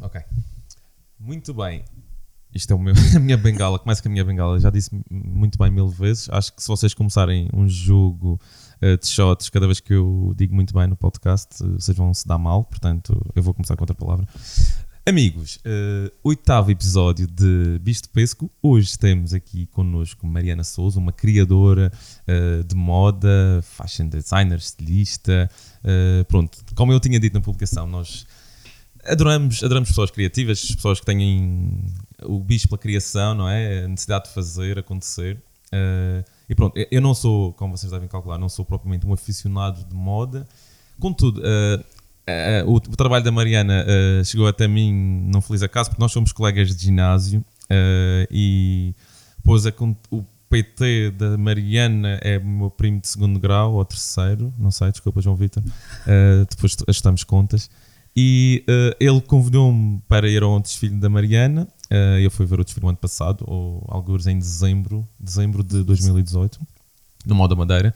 Ok. Muito bem. Isto é o meu, a minha bengala. Começa com a minha bengala. Já disse muito bem mil vezes. Acho que se vocês começarem um jogo uh, de shots cada vez que eu digo muito bem no podcast, uh, vocês vão se dar mal. Portanto, eu vou começar com outra palavra. Amigos, uh, oitavo episódio de Bicho Pesco. Hoje temos aqui connosco Mariana Souza, uma criadora uh, de moda, fashion designer, estilista. Uh, pronto, como eu tinha dito na publicação, nós adoramos, adoramos pessoas criativas, pessoas que têm o bicho pela criação, não é? A necessidade de fazer acontecer. e pronto, eu não sou, como vocês devem calcular, não sou propriamente um aficionado de moda. Contudo, uh, o, o, trabalho da Mariana uh, chegou até mim num feliz acaso, porque nós somos colegas de ginásio e depois a, o PT da Mariana é meu primo de segundo grau ou terceiro, não sei, desculpa João Vitor, depois ajustamos contas. E ele convidou-me para ir ao desfile da Mariana. eu fui ver o desfile no ano passado, ou alguns em dezembro, dezembro de 2018, no Moda Madeira.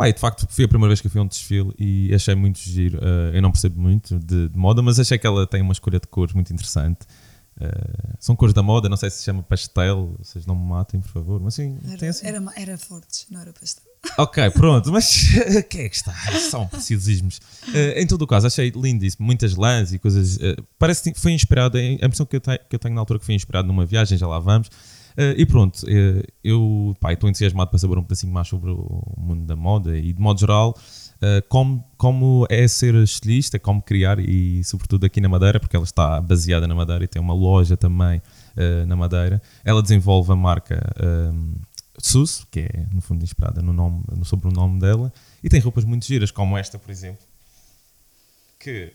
Pá, de facto foi a primeira vez que eu fui a um desfile e achei muito giro. Uh, eu não percebo muito de, de, moda, mas achei que ela tem uma escolha de cores muito interessante. Uh, são cores da moda, não sei se se chama pastel, vocês não me matem, por favor. Mas sim, era, assim. era, era fortes, não era pastel. Ok, pronto, mas quem é que está? São precisismos. Uh, em todo o caso, achei lindíssimo, muitas lãs e coisas. Uh, parece que foi inspirado, a impressão que eu, tenho, que eu tenho na altura que foi inspirado numa viagem, já lá vamos. Uh, e pronto, eu estou entusiasmado para saber um pedacinho mais sobre o mundo da moda e, de modo geral, uh, como, como é ser estilista, como criar e, sobretudo, aqui na Madeira, porque ela está baseada na Madeira e tem uma loja também na Madeira. Ela desenvolve a marca SUS, que é, no fundo, inspirada no, nome, no sobrenome dela, e tem roupas muito giras, como esta, por exemplo, que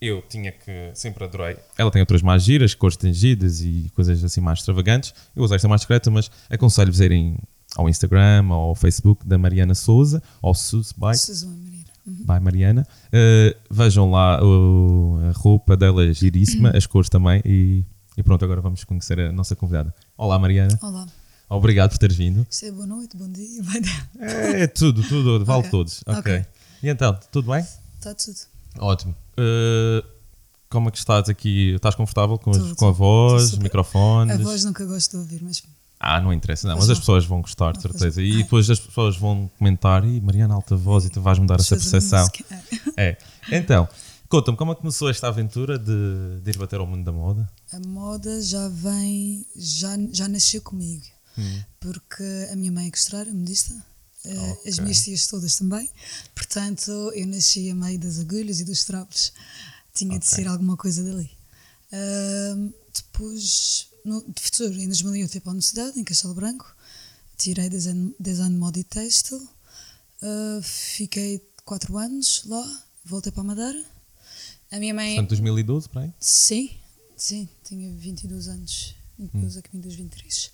eu tinha que. Sempre adorei. Ela tem outras mais giras, cores tingidas e coisas assim mais extravagantes. Eu usei esta mais discreta, mas aconselho-vos a irem ao Instagram ao Facebook da Mariana Souza, ou Sus by, Mariana. Uhum. by Mariana. Uh, vejam lá uh, a roupa dela é giríssima, as cores também. E, e, pronto, agora vamos conhecer a nossa convidada. Olá, Mariana. Olá. Obrigado por teres vindo. Isto é boa noite, bom dia. É, tudo, tudo, vale okay. todos. Okay. ok. E então, tudo bem? Está tudo. Ótimo. Uh, como é que estás aqui? Estás confortável com, com a voz, super... microfones? A voz nunca gosto de ouvir, mas. Ah, não interessa, não, mas, as pessoas vão gostar, de certeza. E depois as pessoas vão comentar, e Mariana, alta voz, e tu vais mudar essa percepção. É. Então, conta-me, como é que começou esta aventura de, de ir bater ao mundo da moda? A moda já vem, já, já nasceu comigo. Hum. Porque a minha mãe é costureira, modista, eh, okay. as minhas tias todas também. Portanto, eu nasci a meio das agulhas e dos trapos. Tinha okay. de ser alguma coisa dali. Uh, depois, no, de futuro, em 2008, fui para a universidade, em Castelo Branco. Tirei design, design moda e têxtil. Uh, fiquei 4 anos lá, voltei para a Madeira. A minha mãe. Portanto, 2012, para aí? Sim, sim, tinha 22 anos. Depois hum. a caminho dos 23.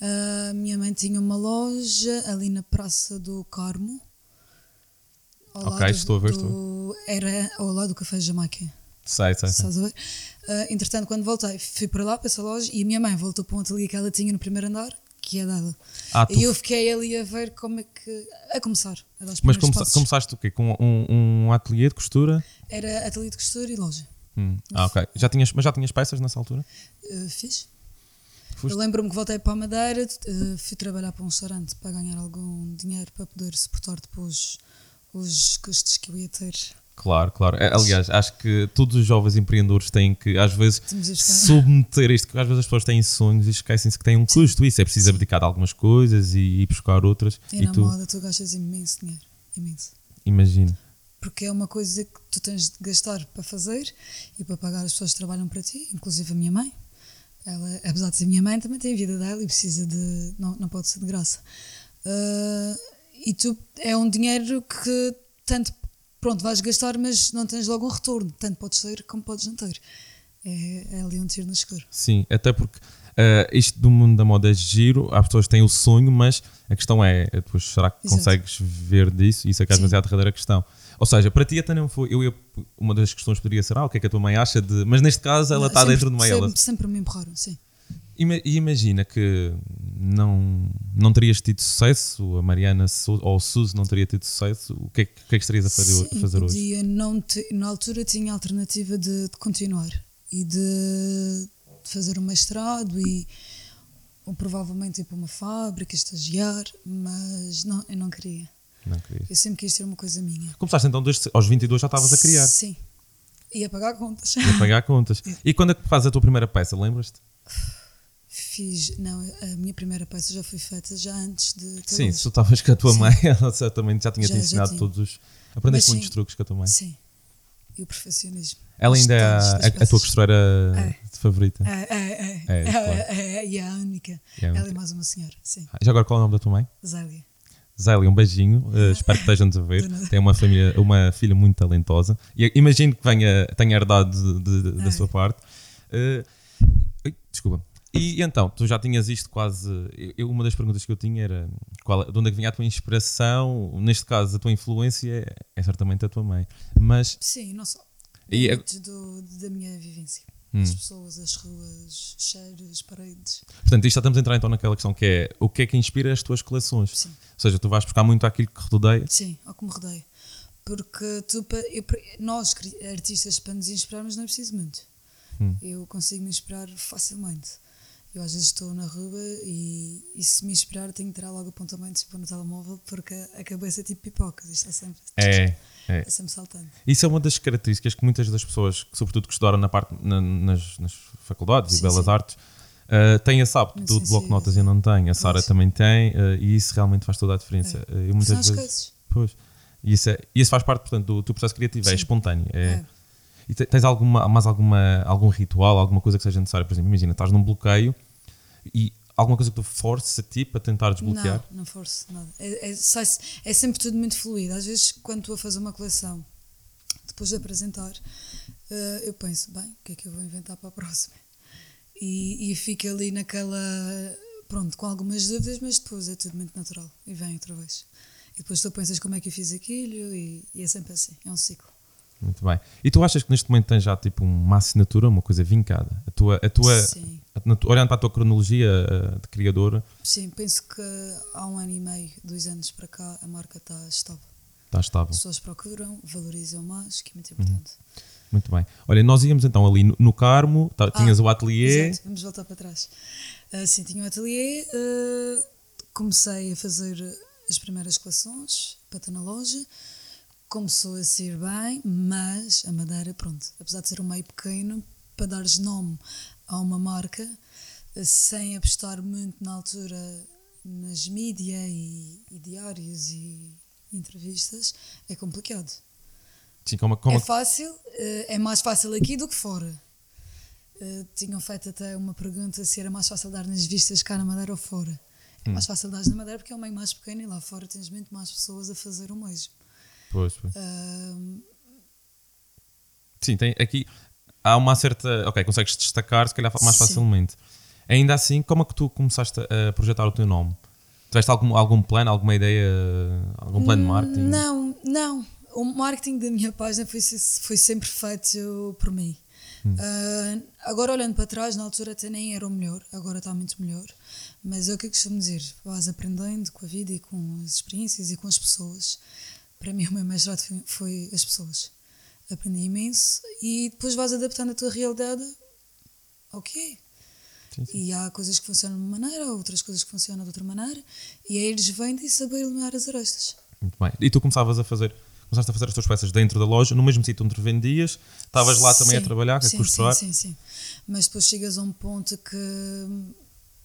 A uh, minha mãe tinha uma loja ali na Praça do Carmo. ok, estou a ver, do, estou. Era ao lado do Café Jamaica. Sei, sei, sei. Uh, entretanto, quando voltei, fui para lá, para essa loja, e a minha mãe voltou para um ateliê que ela tinha no primeiro andar, que é dela. Ah, e eu fiquei ali a ver como é que. a começar. A Mas come, começaste o quê? Com um, um ateliê de costura? Era ateliê de costura e loja. Hum. Ah, ok. Já tinhas, mas já tinhas peças nessa altura? Uh, fiz. Foste? Eu lembro-me que voltei para a Madeira, uh, fui trabalhar para um restaurante para ganhar algum dinheiro para poder suportar depois os custos que eu ia ter. Claro, claro. É, aliás, acho que todos os jovens empreendedores têm que, às vezes, submeter isto, porque às vezes as pessoas têm sonhos e esquecem-se que têm um custo. Isso é preciso abdicar de algumas coisas e ir buscar outras. E, e na tu... moda tu gastas imenso dinheiro. Imenso. Imagino. Porque é uma coisa que tu tens de gastar para fazer e para pagar as pessoas que trabalham para ti, inclusive a minha mãe. Ela, apesar de ser minha mãe, também tem a vida dela e precisa de. Não, não pode ser de graça. Uh, e tu é um dinheiro que tanto pronto vais gastar, mas não tens logo um retorno. Tanto podes sair como podes não ter. É, é ali um tiro no escuro. Sim, até porque uh, isto do mundo da moda é giro, as pessoas têm o sonho, mas a questão é, depois, será que Exato. consegues ver disso? Isso é que às vezes é a derradeira questão. Ou seja, para ti até não foi. Eu ia, uma das questões poderia ser: ah, o que é que a tua mãe acha de. Mas neste caso ela está dentro de uma sempre, ela. Sempre me empurraram, sim. E imagina que não, não terias tido sucesso, a Mariana ou o Suzy não teria tido sucesso, o que é, que, é que estarias a fazer, Sim, a fazer hoje? Podia não te, na altura tinha a alternativa de, de continuar e de fazer um mestrado e ou provavelmente ir para uma fábrica, estagiar, mas não, eu não queria. Não queria. Eu sempre quis ter uma coisa minha. Começaste então desde aos 22 já estavas a criar. Sim. Ia pagar contas. Ia pagar contas. e quando é que fazes a tua primeira peça, lembras-te? Fiz, não, a minha primeira peça já foi feita já antes de. Sim, se tu estavas com a tua sim. mãe, ela certamente já ensinado já todos os. Aprendeste muitos truques com a tua mãe. Sim. E o perfeccionismo. Ela ainda é a, a, tua costureira é. favorita? É, é, é. É, é, claro. é, e a única. É a única. Ela é mais uma senhora, sim. Já agora qual é o nome da tua mãe? Zélia. Zélia, um beijinho. Uh, espero que estejam-nos a ver. Tem uma, família, uma filha muito talentosa. E imagino que venha, tenha herdado de, de, da sua parte. Uh, desculpa. E então, tu já tinhas isto quase. Eu, uma das perguntas que eu tinha era qual, de onde é que vinha a tua inspiração? Neste caso, a tua influência é, é certamente a tua mãe. Mas. Sim, não só. E é... do, da minha vivência. Hum. As pessoas, as ruas, cheiros, paredes. Portanto, isto já estamos a entrar então naquela questão que é o que é que inspira as tuas coleções? Sim. Ou seja, tu vais buscar muito aquilo que rodeia? Sim, ao que me rodeia. Porque tu, eu, nós, artistas, para nos inspirarmos, não é preciso muito. Hum. Eu consigo me inspirar facilmente. Eu às vezes estou na rua e, e se me inspirar tenho que tirar logo apontamentos pôr no telemóvel porque a cabeça é tipo pipocas, isto está sempre, é, é. é sempre saltando. Isso é uma das características que muitas das pessoas, sobretudo que estudaram na parte, na, nas, nas, faculdades sim, e belas sim. artes, uh, têm esse hábito do bloco de notas e não tem. A Sara também tem uh, e isso realmente faz toda a diferença. É. Uh, muitas São vezes, Pois. E isso, é, isso faz parte, portanto, do teu processo criativo, é espontâneo. É, é. E tens alguma, mais alguma, algum ritual, alguma coisa que seja necessária? Por exemplo, imagina, estás num bloqueio e alguma coisa que tu forces a ti para tentar desbloquear? Não, não forço nada. É, é, é, sempre tudo muito fluido. Às vezes, quando estou a fazer uma coleção, depois de apresentar, uh, eu penso, bem, o que é que eu vou inventar para a próxima? E, e fico ali naquela. Pronto, com algumas dúvidas, mas depois é tudo muito natural e vem outra vez. E depois tu pensas como é que eu fiz aquilo e, e é sempre assim, é um ciclo. Muito bem. E tu achas que neste momento tens já tipo uma assinatura, uma coisa vincada? A tua, a tua, Sim. Olhando para a tua cronologia eh, de criadora? Sim, penso que há um ano e meio, dois anos para cá, a marca está estável. Está estável. As pessoas procuram, valorizam mais, que é muito importante. Uhum. Muito bem. Olha, nós íamos então ali no, no Carmo, tá, ah, tinhas o ateliê. Exato, vamos voltar para trás. Uh, sim, tinha o ateliê, uh, comecei a fazer as primeiras coleções para estar na loja começou a ser bem, mas a Madeira, pronto, apesar de ser um meio pequeno, para dares nome a uma marca, sem apostar muito na altura nas mídias e, e, diários e entrevistas, é complicado. Sim, como, como... É fácil, eh, é mais fácil aqui do que fora. Eh, tinham feito até uma pergunta se era mais fácil dar nas vistas cá na Madeira ou fora. É mais hum. fácil dar na Madeira porque é um meio mais pequeno e lá fora tens muito mais pessoas a fazer o mesmo. Pois, pois. Sim, tem aqui há uma certa. Ok, consegues destacar se calhar mais sim. facilmente. Ainda assim, como é que tu começaste a projetar o teu nome? Tiveste algum, algum plano, alguma ideia, algum plano de marketing? Não, não. O marketing da minha página foi, foi sempre feito por mim. Hum. Uh, agora olhando para trás, na altura até nem era o melhor, agora está muito melhor. Mas é o que eu costumo dizer: vais aprendendo com a vida e com as experiências e com as pessoas para mim o meu mais grato foi, foi, as pessoas. Aprendi imenso e depois vais adaptando a tua realidade ok. Sim, sim. E há coisas que funcionam de uma maneira, outras coisas que funcionam de outra maneira, e aí eles vêm de saber eliminar as arestas. Muito bem. E tu começavas a fazer, começaste a fazer as tuas peças dentro da loja, no mesmo sítio onde vendias, estavas lá também sim, a trabalhar, a costurar? Sim, sim, sim. Mas depois chegas a um ponto que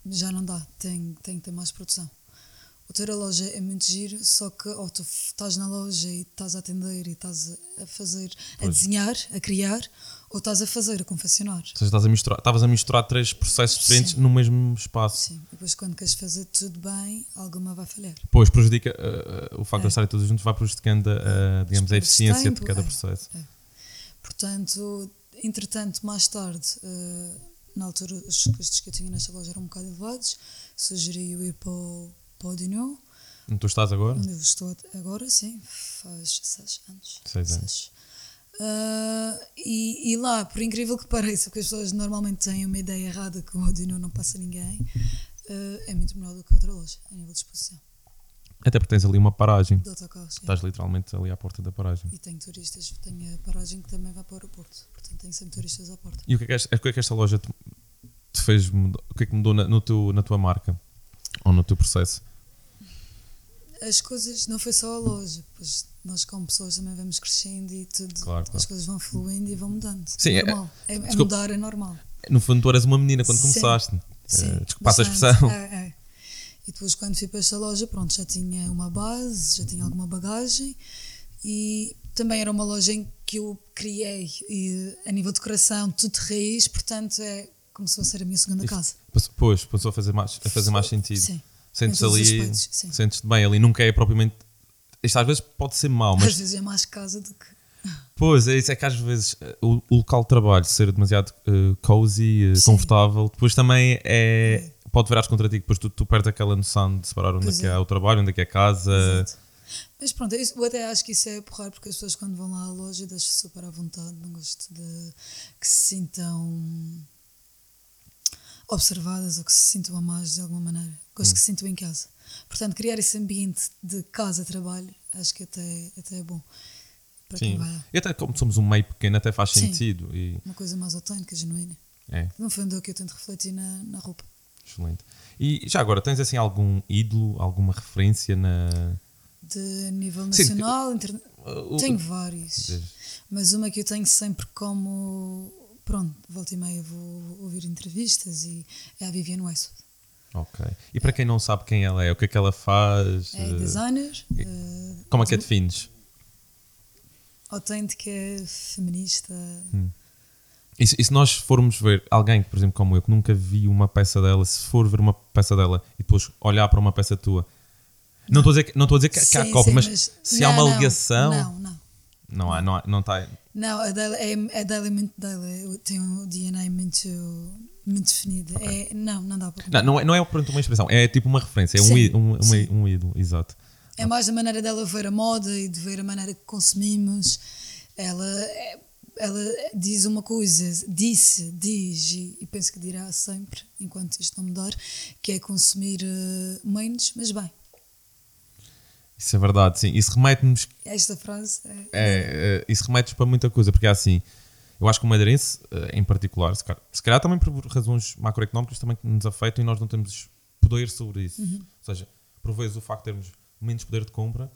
já não dá, tem, tem que ter mais produção o ter a loja é muito giro, só que ou tu estás na loja e estás a atender e estás a fazer, pois. a desenhar, a criar, ou estás a fazer, a confeccionar. Ou seja, estás a misturar, estavas a misturar três processos diferentes Sim. no mesmo espaço. Sim, e depois quando queres fazer tudo bem, alguma vai falhar. Pois, prejudica, uh, o facto é. de estarem todos juntos vai prejudicando, uh, digamos, a eficiência tempo, de cada é. processo. É. Portanto, entretanto, mais tarde, uh, na altura os custos que eu tinha nesta loja eram um bocado elevados, sugeri ir para o Podinho. Onde tu estás agora? Onde eu estou agora, sim, faz seis anos. Seis anos. Uh, e, e, lá, por incrível que pareça, porque as pessoas normalmente têm uma ideia errada que o Odino não passa ninguém, Uh, é muito melhor do que outra loja, a nível de exposição. Até porque tens ali uma paragem. De autocarros, sim. Estás literalmente ali à porta da paragem. E tenho turistas, tenho a paragem que também vai para o aeroporto. Portanto, tenho sempre turistas à porta. E o que é que esta, é que esta loja te, te fez mudar? O que é que mudou na, no teu, na tua marca? Ou no teu processo? As coisas, não foi só a loja, pois nós como pessoas também vamos crescendo e tudo, Claro, claro. as coisas vão fluindo e vão mudando. Sim, é- normal. É, é desculpa. mudar, é normal. No fundo, tu eras uma menina quando Sim. começaste. Sim, desculpa essa bastante. expressão. É, é. E depois, quando fui para esta loja, pronto, já tinha uma base, já tinha alguma bagagem e também era uma loja em que eu criei e, a nível de decoração, tudo de raiz, portanto, é como se fosse a minha segunda casa. Pois, passou a fazer mais, a fazer mais sentido. Sim. Sentes ali, aspectos, sim. sentes-te bem ali, nunca é propriamente. Isto às vezes pode ser mau, mas Às vezes é mais casa do que. Pois, é isso, é que às vezes eh, o, o local de trabalho ser demasiado eh, cozy, Sim. confortável, depois também é. Pode virar contra ti, depois tu, tu perdes aquela noção de separar onde é que é é. o trabalho, onde é que é a casa. Exato. Mas pronto, eu até acho que isso é porrar, porque as pessoas quando vão lá à loja deixam-se super à vontade, não gosto de que se sintam observadas ou que se sintam amadas de alguma maneira. Gosto que se sintam em casa. Portanto, criar esse ambiente de casa-trabalho, acho que até, até é bom para Sim. quem vai. E até como somos um meio pequeno, até faz Sim. sentido. E, Uma coisa mais autêntica, genuína. é, No fundo é o que eu tento refletir na, na roupa. excelente. E já agora, tens assim algum ídolo, alguma referência na. De nível Sim, nacional, interna... o- tenho vários. Mas uma que eu tenho sempre como. Pronto, volta e meia vou ouvir entrevistas e é a Vivienne Westwood. Ok. E para quem não sabe quem ela é, o que é que ela faz? É eh, designer, eh, como é que a defines? autêntica, feminista. E se, e se nós formos ver alguém, por exemplo, como eu, que nunca vi uma peça dela, se for ver uma peça dela e depois olhar para uma peça tua, não estou a dizer que, não estou a dizer que, que há Sim, cópia, sim, mas, se há não, uma não, ligação, Não, não. Não há, não há, não está. Não, a dela é, a dela é muito dela, tenho um DNA muito, muito definido. É, não, não dá para Não, não é, não é pronto, uma expressão, é tipo uma referência, é um, Sim, um, um, sim. um ídolo, exato. É mais a maneira dela ver a moda e de ver a maneira que consumimos. Ela, é- ela diz uma coisa, disse, diz e, e penso que dirá sempre, enquanto isto não mudar, que é consumir eh, menos, mas bem. Isso é verdade, sim. Isso remete-nos Esta frase é, é, é, isso remete para muita coisa, porque é assim, eu acho que o madeirense, eh, em particular, se calhar, se calhar também por razões macroeconómicas também que nos afetam e nós não temos poder sobre isso. Ou seja, por vezes o facto de termos menos poder de compra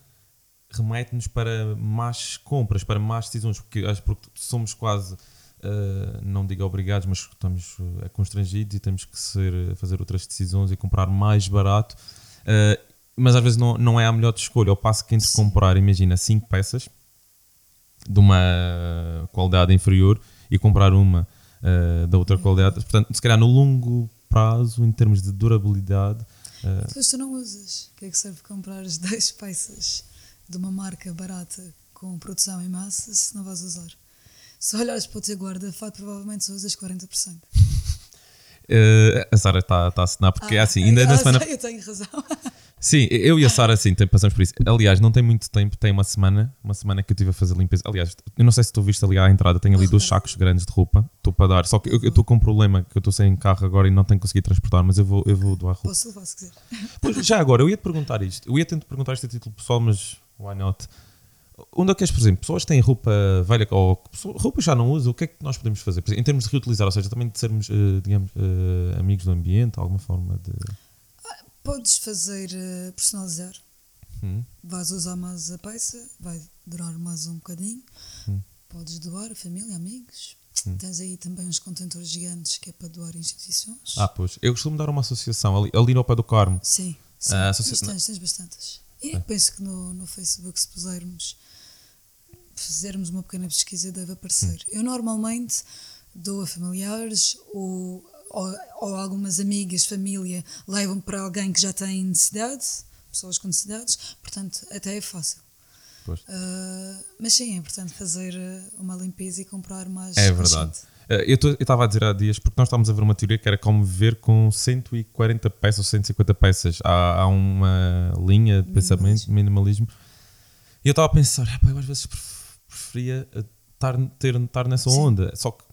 remete-nos para más compras, para más decisões, porque, acho- porque somos quase, eh, não digo obrigados, mas estamos eh, constrangidos e temos que ser, fazer outras decisões e comprar mais barato. Eh, mas às vezes não, não é a melhor escolha. Ao passo que entre comprar, imagina, 5 peças de uma qualidade inferior e comprar uma eh, da outra qualidade. Portanto, se calhar no longo prazo, em termos de durabilidade, eh, Depois tu não usas. O que é que serve comprar as 10 peças de uma marca barata com produção em massa se não vais usar? Se olhares para o teu guarda-fato, provavelmente só usas 40%. eh, a Sara está tá a assinar, porque é assim, ainda ah, na semana. Eu tenho razão. Sim, eu e a Sara, sim, passamos por isso. Aliás, não tem muito tempo, tem uma semana, uma semana que eu estive a fazer limpeza. Aliás, eu não sei se tu viste ali à entrada, tenho ali dois sacos grandes de roupa, estou para dar. Só que eu estou com um problema, que eu estou sem carro agora e não tenho conseguido transportar, mas eu vou, eu vou doar roupa. Posso levar se quiser. Pois, já agora, eu ia te perguntar isto. Eu ia te perguntar isto a título pessoal, mas why not? Onde é que és, por exemplo, pessoas que têm roupa velha ou roupa já não usam, o que é que nós podemos fazer? Exemplo, Em termos de reutilizar, ou seja, também de sermos, eh, digamos, eh, amigos do ambiente, alguma forma de. Podes fazer eh, personalizar. Hum? Vais usar mais a peça, vai durar mais um bocadinho. Hum. Podes doar a família, amigos. Tens aí também uns contentores gigantes que é para doar instituições. Ah, pois. Eu costumo dar uma associação ali, ali no pé do Carmo. Sim, sim. Ah, Mas associa- tens, tens bastantes. E penso que no, no Facebook, se pusermos, fizermos uma pequena pesquisa, deve aparecer. Hum. Eu normalmente dou a familiares ou, ou, ou algumas amigas, família, levam para alguém que já tem necessidade, pessoas com necessidades, portanto, até é fácil. Pois. Ah, mas sim, é importante fazer ah, uma limpeza e comprar mais. É verdade. Eh, Eu estava a dizer há dias, porque nós estávamos a ver uma teoria que era como viver com 140 peças ou 150 peças. Há, há uma linha de pensamento, minimalismo. E eu estava a pensar, "Ah, eu às vezes pref- preferia estar, ter, estar nessa Sim. onda. Só que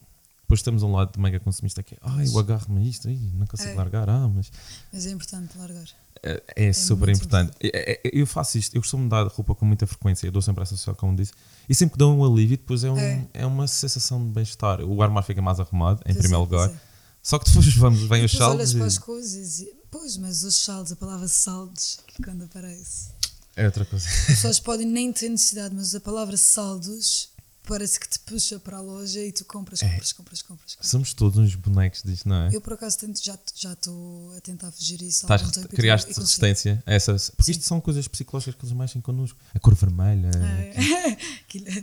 depois estamos a um lado de mega consumista que é, ai, eu agarro-me a isto, ai, não consigo É. largar, ah, mas Mas é importante largar. é, é super muito importante. É- é- eu faço isto, eu costumo dar roupa com muita frequência, eu dou sempre essa social, como disse, e sempre que dou um alívio, depois é, um, É. é. uma sensação de bem-estar. O armário fica mais arrumado, em Pois é, primeiro lugar. é. Só que depois vamos, vem E os saldos olhas para as e coisas e. Pois, mas os saldos, a palavra saldos, quando aparece. é outra coisa. As pessoas podem nem ter necessidade, mas a palavra saldos parece que te puxa para a loja e tu compras, É. compras, compras, compras. compras. Somos todos uns bonecos disto, não é? Eu por acaso tento, já já estou a tentar fugir isso Estás, tempo criaste e resistência a essas. Porque Sim. isto são coisas psicológicas que eles mexem connosco. A cor vermelha. É,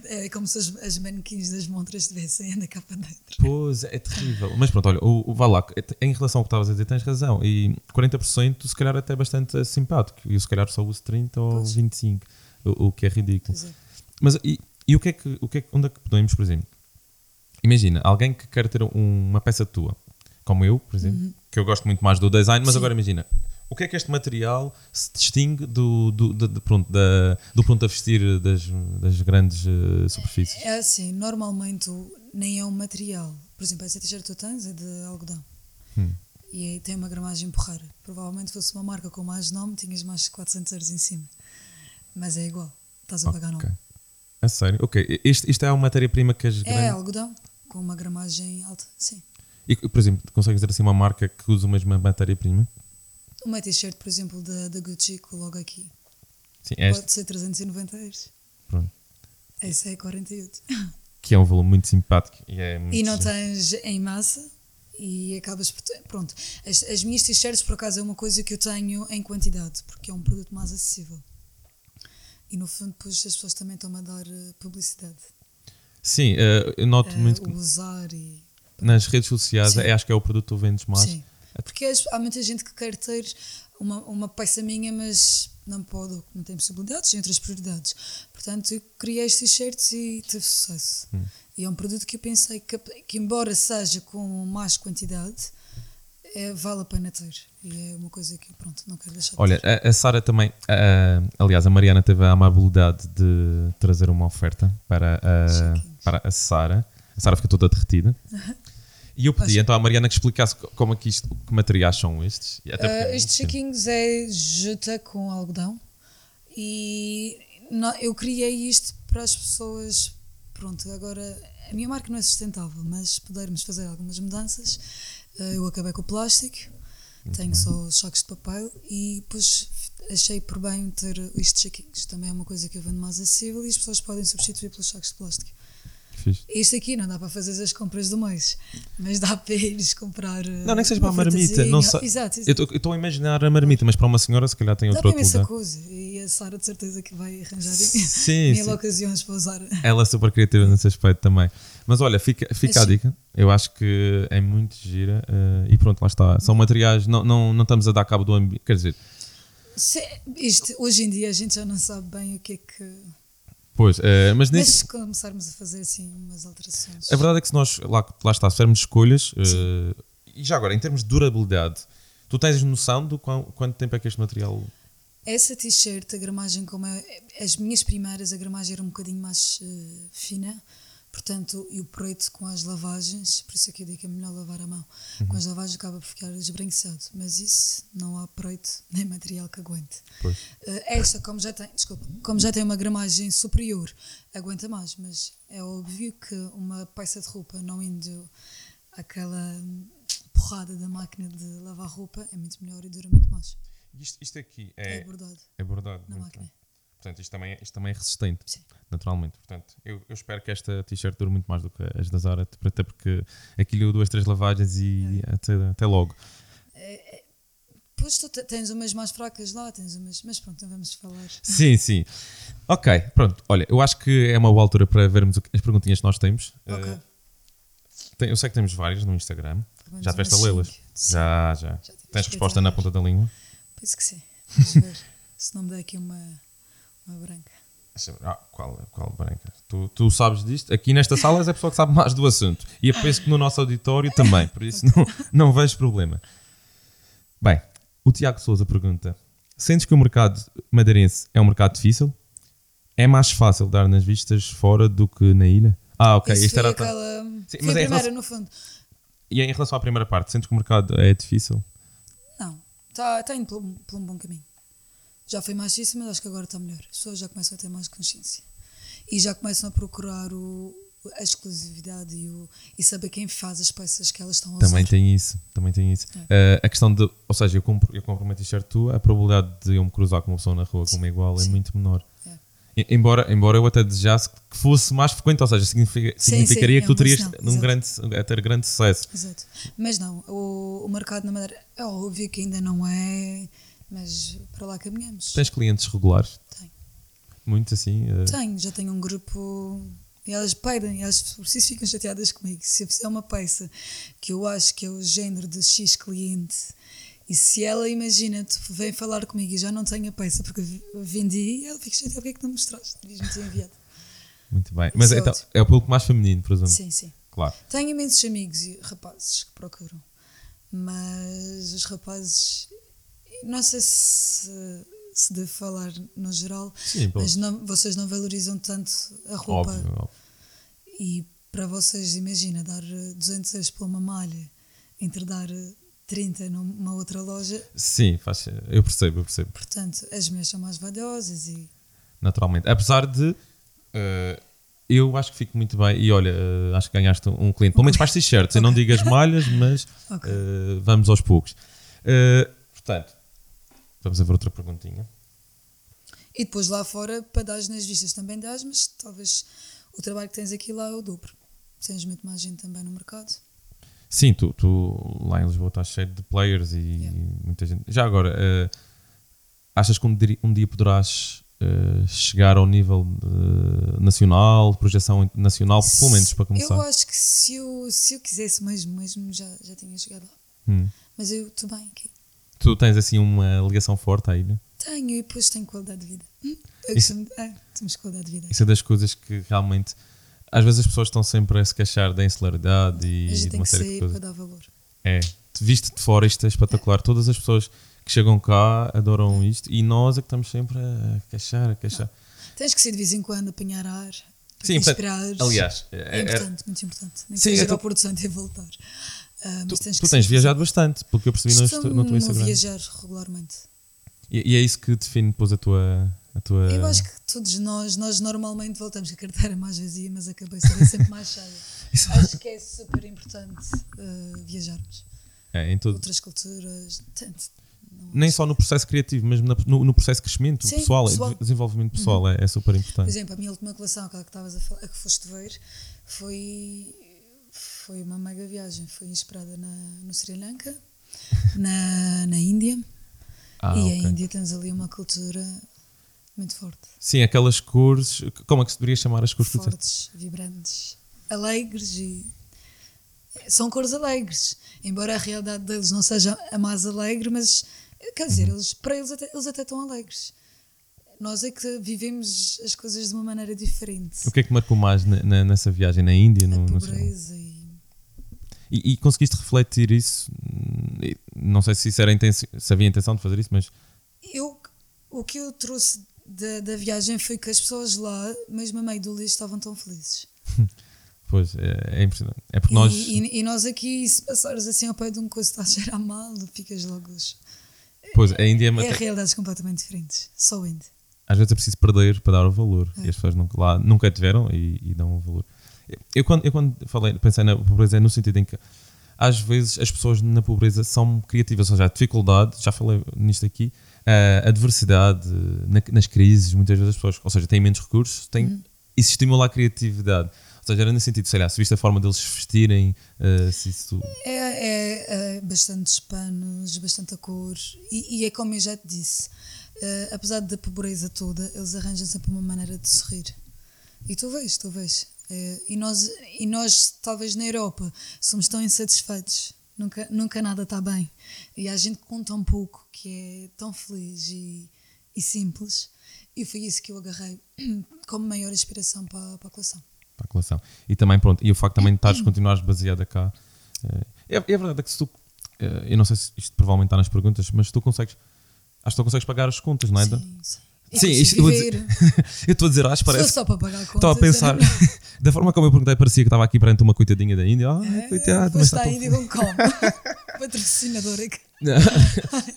é, é como se as, as manequins das montras estivessem ainda cá para dentro. Pois, é terrível. Mas pronto, olha, o, o vá lá, em relação ao que estavas a dizer, tens razão. E 40% se calhar até é bastante simpático. E eu se calhar só uso 30 ou Pois. 25, o, o que é ridículo. É. Mas e, e o que é que, o que é, que- onde é que podemos, por exemplo? Imagina, alguém que quer ter um- uma peça tua, como eu, por exemplo, que eu gosto muito mais do design, mas Uhum. Sim. agora imagina, o que é que este material se distingue do, do, do, do- pronto, da, do pronto a vestir das, das grandes eh, superfícies? É assim, normalmente nem é um material. Por exemplo, essa t-shirt que tu tens é de algodão. Hum. E aí tem uma gramagem porreira. Provavelmente fosse uma marca com mais nome, tinhas mais de 400 euros em cima. Mas é igual, estás a pagar Ok. nome. A sério? Ok. Isto, isto é a matéria-prima que as É grandes... algodão, com uma gramagem alta, sim. E, por exemplo, consegues dizer assim uma marca que usa a mesma matéria-prima? Uma t-shirt, por exemplo, da, da Gucci, que logo aqui, Sim, esta. pode ser 390 euros. Pronto. Essa é 48. Que é um valor muito simpático e é muito E não tens em massa e acabas por. Pronto, as, as minhas t-shirts por acaso é uma coisa que eu tenho em quantidade, porque é um produto mais acessível. E no fundo, depois as pessoas também estão-me a dar eh, publicidade. Sim, eh, eu noto Eh, muito que usar e. nas redes sociais, Sim. é, acho que é o produto que tu vendes mais. Sim. Porque as- há muita gente que quer ter uma, uma peça minha, mas não pode, ou não tem possibilidades, tem outras prioridades. Portanto, eu criei estes t-shirts e teve sucesso. Hum. E é um produto que eu pensei que, que embora seja com mais quantidade, é, vale a pena ter. E é uma coisa que, pronto, não quero deixar de Olha, ter. a, a Sara também, ah, aliás, a Mariana teve a amabilidade de trazer uma oferta para a, para a Sara. A Sara fica toda derretida. E eu pedi Mas- então à Mariana que explicasse co- como é que isto, que materiais são estes. Muito estes saquinhos é juta com algodão e nó- eu criei isto para as pessoas. Pronto, agora a minha marca não é sustentável, mas pudermos fazer algumas mudanças, eu acabei com o plástico, tenho só os sacos de papel e depois achei por bem ter estes saquinhos. Também é uma coisa que eu vendo mais acessível e as pessoas podem substituir pelos sacos de plástico. Fixe. Isto aqui não dá para fazer as compras do mês, mas dá para ires comprar. ah, Não, nem que seja para a marmita. Não sei. Exato, exato. Eu estou a imaginar a marmita, mas para uma senhora se calhar tem Dá outra utilidade. coisa e a Sara de certeza que vai arranjar Sim, mil sim. ocasiões para usar. Ela é super criativa nesse aspecto também. Mas olha, fica, fica a dica. Eu acho que é muito gira. eh, e pronto, lá está. São materiais, não, não, não estamos a dar cabo do ambiente. Quer dizer, Se- isto, hoje em dia a gente já não sabe bem o que é que. Pois, eh, mas Mas nesse, se começarmos a fazer assim umas alterações. a verdade é que se nós, lá, lá está, se fizermos escolhas, eh, e já agora, em termos de durabilidade, tu tens noção do quão, quanto tempo é que este material. Essa t-shirt, a gramagem, como é, as minhas primeiras, a gramagem era um bocadinho mais eh, fina, portanto, e o preto com as lavagens, por isso é que eu digo que é melhor lavar a mão. Com as lavagens acaba por ficar esbranquiçado, mas isso não há preto nem material que aguente. Pois. Eh, esta, como já tem, desculpa, como já tem uma gramagem superior, aguenta mais, mas é óbvio que uma peça de roupa não indo aquela porrada da máquina de lavar roupa é muito melhor e dura muito mais. Isto, isto aqui É, é, bordado é bordado. na máquina. bem. Portanto, isto também, é- isto também é resistente, Sim. naturalmente. Portanto, eu, eu espero que esta t-shirt dure muito mais do que as da Zara, até porque aquilo duas, três lavagens e É. até, até logo. Pois tu te- tens umas mais fracas lá, tens umas, mas pronto, não vamos falar. Sim, sim. Ok, pronto. Olha, eu acho que é uma boa altura para vermos as perguntinhas que nós temos. Ok. Eh, tem- eu sei que temos várias no Instagram. Vamos já tiveste a lê-las? Já, já. tive Tens resposta na ponta da língua? Penso que sim. Vamos ver se não me dá aqui uma, uma branca. Ah, qual, qual branca? Tu, tu sabes disto? Aqui nesta sala és a pessoa que sabe mais do assunto. E eu penso que no nosso auditório também, por isso não, não vejo problema. Bem, o Tiago Souza pergunta: Sentes que o mercado madeirense é um mercado difícil? É mais fácil dar nas vistas fora do que na ilha? Ah, ok. Isso Isto era. aquela. Sim, mas primeira, relação- no fundo. E em relação à primeira parte, sentes que o mercado é difícil? Não, está tá indo por, um- por um bom caminho. Já foi difícil, mas acho que agora está melhor. As pessoas já começam a ter mais consciência. E já começam a procurar o, a exclusividade e, o, e saber quem faz as peças que elas estão a Também usar. tem isso, também tem isso. É. Eh, a questão de, ou seja, eu compro, eu compro uma t-shirt tua, a probabilidade de eu me cruzar com uma pessoa na rua com uma igual é sim. muito menor. É. E- Embora, embora eu até desejasse que fosse mais frequente, ou seja, significa- Sim, significaria que é um tu terias exato. grande, a ter grande sucesso. Exato. Mas não, o, o mercado na Madeira é óbvio que ainda não é, mas para lá caminhamos. Tens clientes regulares? Tenho. Muito assim? eh, Tenho, já tenho um grupo e elas pedem, elas si ficam chateadas comigo. Se eu fizer uma peça que eu acho que é o género de X cliente e se ela imagina, tu vem falar comigo e já não tenho a peça porque vendi, ela fica chateada, porque é que não mostraste? Devias-me ter enviado. Muito bem. Mas é então, é o público mais feminino, por exemplo. Sim, sim. Claro. Tenho imensos amigos e rapazes que procuram, mas os rapazes, não sei se, se devo falar no geral, Sim, mas não, vocês não valorizam tanto a roupa. Óbvio, óbvio. E para vocês, imagina, dar eh, 200 euros por uma malha entre dar eh, 30 numa outra loja, Sim, faz, eu percebo, eu percebo. portanto, as mulheres são mais valiosas e naturalmente. Apesar de eh, eu acho que fico muito bem e olha, eh, acho que ganhaste um cliente, pelo menos para as t-shirts. Eu não digo as malhas, mas Ok. eh, vamos aos poucos. Eh, portanto, vamos a ver outra perguntinha. E depois lá fora, para dar nas vistas também dás, mas talvez o trabalho que tens aqui lá é o dobro. Tens muito mais gente também no mercado. Sim, tu, tu lá em Lisboa estás cheio de players e Yeah. muita gente. Já agora, eh, achas que um dia, um dia poderás eh, chegar ao nível eh, nacional, projeção nacional, pelo menos para começar? Eu acho que se eu, se eu quisesse mesmo, mesmo, já, já tinha chegado lá. Hum. Mas eu estou bem aqui. Tu tens assim uma ligação forte à ilha? Tenho e depois tenho qualidade de vida. Hum, Eu Isso- costumo, é, temos qualidade de vida. Isso é das coisas que realmente. Às vezes as pessoas estão sempre a se queixar da insularidade e de uma que série de coisas. para dar valor. É, te viste de fora, isto é espetacular. Todas as pessoas que chegam cá adoram isto e nós é que estamos sempre a queixar, a queixar. Tens que ser de vez em quando apanhar ar, Sim, portanto, aliás, É, é- é- importante, muito importante. Nem que Sim, seja é ao Porto Santo e voltar. Ah, tu, mas tens tu tens viajado bastante, porque eu percebi no, no teu Instagram. viajar regularmente. E, e é isso que define depois a tua. A tua... Eu acho que todos nós, nós normalmente voltamos a carteira mais vazia, mas a cabeça é sempre mais cheia. Acho que é super importante ah, viajarmos. É, em tudo. Outras culturas, tanto. Nem só no processo criativo, mesmo na- no, no processo de crescimento Sim, pessoal, pessoal. de desenvolvimento pessoal, é, é super Por importante. exemplo, a minha última coleção, aquela que estavas a falar, a que foste ver, foi, foi uma mega viagem. Foi inspirada na, no Sri Lanka, na, na Índia. Ah, e ok. a Índia tens ali uma cultura muito forte. Sim, aquelas cores. Como é que se deveria chamar as cores? Fortes, vibrantes, alegres e. São cores alegres. Embora a realidade deles não seja a mais alegre, mas quer dizer, Uhum. eles, para eles até, eles até estão alegres. Nós é que vivemos as coisas de uma maneira diferente. O que é que marcou mais na- na- nessa viagem na Índia? a No, no- pobreza e. E, e conseguiste refletir isso? E Não sei se, isso era intenção, se havia intenção de fazer isso, mas Eu, o que eu trouxe da, da viagem foi que as pessoas lá, mesmo a meio do lixo, estavam tão felizes. pois é, é impressionante. É porque nós. E, e- e nós aqui, se passares assim ao pé de um coisa que está a cheirar mal, ficas logo. Pois, a Índia é uma- É realidades completamente diferentes. Só indo. às vezes é preciso perder para dar o valor. É. E as pessoas nunca, lá nunca tiveram e, e dão o valor. Eu quando, eu quando falei, pensei na pobreza é no sentido em que às vezes as pessoas na pobreza são criativas, ou seja, a dificuldade, já falei nisto aqui, a adversidade, na- nas crises, muitas vezes as pessoas, ou seja, têm menos recursos, têm, Uhum. isso estimula a criatividade. Ou seja, era nesse sentido, sei lá, se viste a forma deles se vestirem, eh, se isso. É, é, é bastantes panos, bastante cor. E, e é como eu já te disse: eh, apesar da pobreza toda, eles arranjam sempre uma maneira de sorrir. E tu vês, tu vês. Eh, e, nós, e nós, talvez na Europa, somos tão insatisfeitos. Nunca, nunca nada está bem. E há gente que conta um pouco que é tão feliz e, e simples. E foi isso que eu agarrei como maior inspiração para, para a coleção. para a coleção. E também, pronto, e o facto também de estares continuares baseada cá. eh, É, é verdade que se tu. eh, Eu não sei se isto provavelmente está nas perguntas, mas tu consegues. Acho que tu consegues pagar as contas, não é? Sim, sim. Sim, isto, eu estou a dizer, acho parece. só para pagar contas. Estava a pensar, era melhor. da forma como eu perguntei, parecia que estava aqui perante uma coitadinha da Índia. Ah, É, coitado, mas Foste está tão Índia com como? Patrocinador aqui.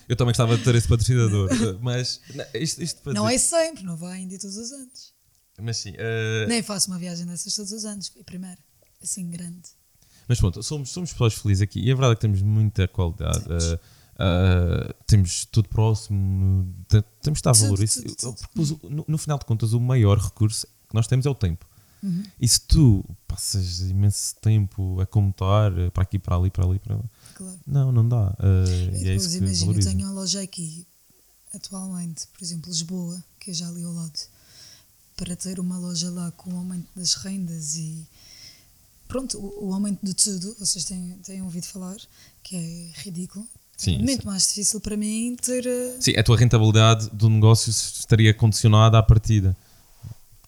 Eu também gostava de ter esse patrocinador, mas não, isto, Não é sempre, não vou à Índia todos os anos. Mas sim, eh, Nem faço uma viagem dessas todos os anos. Foi a primeira. Assim, grande. mas pronto, somos, somos pessoas felizes aqui e a verdade é que temos muita qualidade. eh, eh, temos tudo próximo, te- temos de estar a valor. Isso- no, no final de contas, o maior recurso que nós temos é o tempo. Uhum. E se tu passas imenso tempo a comutar eh, para aqui, para ali, para ali, para lá, Claro. não, não dá. eh, e é isso que imagina, eu valoriza. tenho uma loja aqui, atualmente, por exemplo, Lisboa, que é já ali ao lado, para ter uma loja lá com o aumento das rendas e pronto, o, o aumento de tudo, vocês têm, têm ouvido falar, que é ridículo. Sim, muito isso. mais difícil para mim ter. eh, Sim, a tua rentabilidade do negócio estaria condicionada à partida.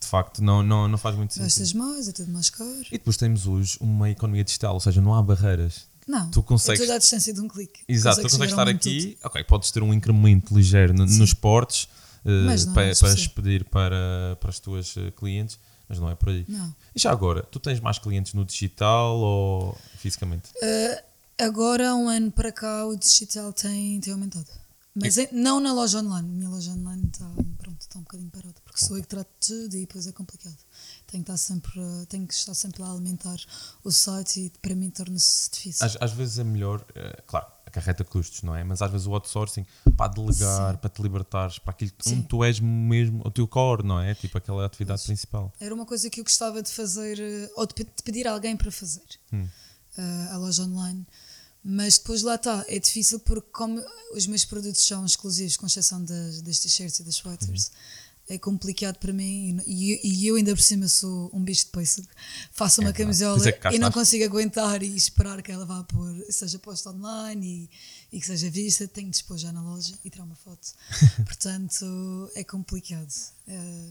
De facto, não, não, não faz muito sentido. Gastas mais, é tudo mais caro. E depois temos hoje uma economia digital, ou seja, não há barreiras. Não, tu consegues- é tudo à distância de um clique. Exato, tu Consegues consegues ver ao estar aqui, ok, podes ter um incremento ligeiro Sim. nos portes Mas não é para, para expedir para, para as tuas eh, clientes, mas não é por aí. tudo. Não. E já agora, tu tens mais clientes no digital ou fisicamente? Uh, agora, um ano para cá, o digital tem, tem aumentado. Mas em- não na loja online. Minha loja online está, pronto, está um bocadinho parada. Porque sou eu que trato tudo e depois é complicado. Tenho que, estar sempre, tenho que estar sempre a alimentar o site e para mim torna-se difícil. Às, às vezes é melhor, eh, claro, acarreta custos, não é? Mas às vezes o outsourcing para delegar, Sim. para te libertares para aquilo que Sim. onde tu és mesmo, o teu core, não é? Tipo aquela atividade principal. Era uma coisa que eu gostava de fazer, eh, ou de, de pedir a alguém para fazer, Hum. eh, a loja online. Mas depois lá está, é difícil porque como os meus produtos são exclusivos, com exceção das, das t-shirts e das sweaters, Uhum. é complicado para mim e, e- eu ainda por cima sou um bicho de pêssego. Faço uma É camisola é e não consigo aguentar e esperar que ela vá pôr, seja posta online e, e que seja vista, tenho de expor já na loja e tirar uma foto. Portanto, é complicado. É,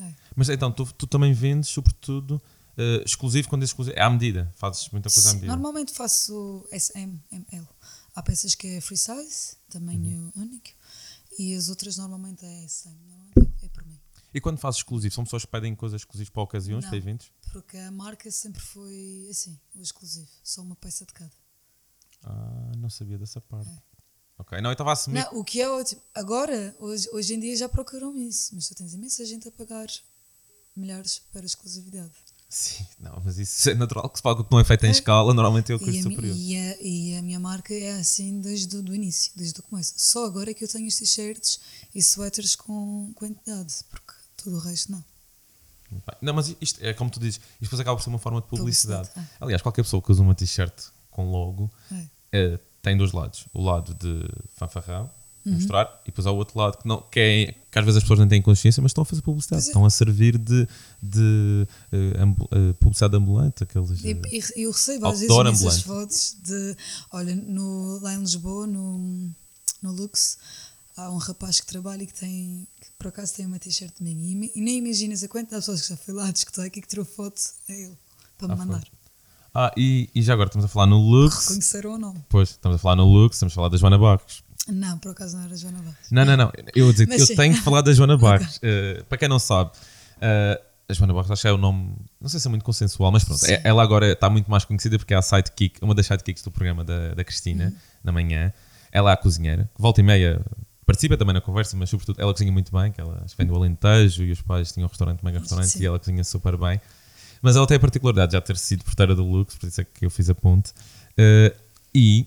é. Mas então, tu, tu também vendes, sobretudo, eh, exclusivo quando é exclusivo. É à medida, fazes muita coisa à medida. Normalmente faço SM, ML. Há peças que é free size, tamanho Uhum. único, e as outras normalmente é SM. Normalmente é por mim. E quando fazes exclusivo, são pessoas que pedem coisas exclusivas para ocasiões, Não. para eventos? Porque a marca sempre foi assim, o exclusivo. Só uma peça de cada. Ah, não sabia dessa parte. É. Ok, não, eu estava a assumir. Não, o que é ótimo. Agora, hoje, hoje em dia já procuram isso, mas tu tens imensa gente a pagar milhares para exclusividade. Sim, não, mas isso é natural que se paga o que não é feito em escala, normalmente é o E custo a, mi- superior. e, a, e a minha marca é assim desde o início, desde o começo. Só agora é que eu tenho os t-shirts e sweaters com quantidade, porque tudo o resto não. Não, mas isto é como tu dizes, isto depois acaba por ser uma forma de publicidade. Publicidade, Aliás, qualquer pessoa que usa uma t-shirt com logo É. eh, tem dois lados. O lado de fanfarrão, Uhum. mostrar, e depois há o outro lado que, não, que, é, que às vezes as pessoas não têm consciência, mas estão a fazer publicidade. É. Estão a servir de, de eh, ambu- eh, publicidade ambulante. Aqueles, E, eh, e eu recebo às vezes ambulante. fotos de. Olha, no, lá em Lisboa, no, no Lux, há um rapaz que trabalha e que tem. que por acaso tem uma t-shirt minha. E, e nem imaginas a quantidade de pessoas que já foi lá discoteca e que tirou foto a ele para me Ah, foi. mandar. Ah, e, e já agora estamos a falar no Lux. Reconheceram ou não? Pois, estamos a falar no Lux, estamos a falar da Joana Barros. Não, por acaso não era Joana Barros. Não, não, não. Eu, vou dizer, eu sim. tenho que falar da Joana Barros. Eh, para quem não sabe, eh, a Joana Barros acho que é o nome, não sei se é muito consensual, mas pronto. É- ela agora está muito mais conhecida porque é a sidekick, uma das sidekicks do programa da, da Cristina, Uhum. na manhã. Ela é a cozinheira, que volta e meia participa também na conversa, mas sobretudo ela cozinha muito bem, que ela acho que vem do Alentejo e os pais tinham um restaurante, mega restaurante, Sim. e ela cozinha super bem. Mas ela tem a particularidade de já ter sido porteira do Lux, por isso é que eu fiz a ponte. Eh, e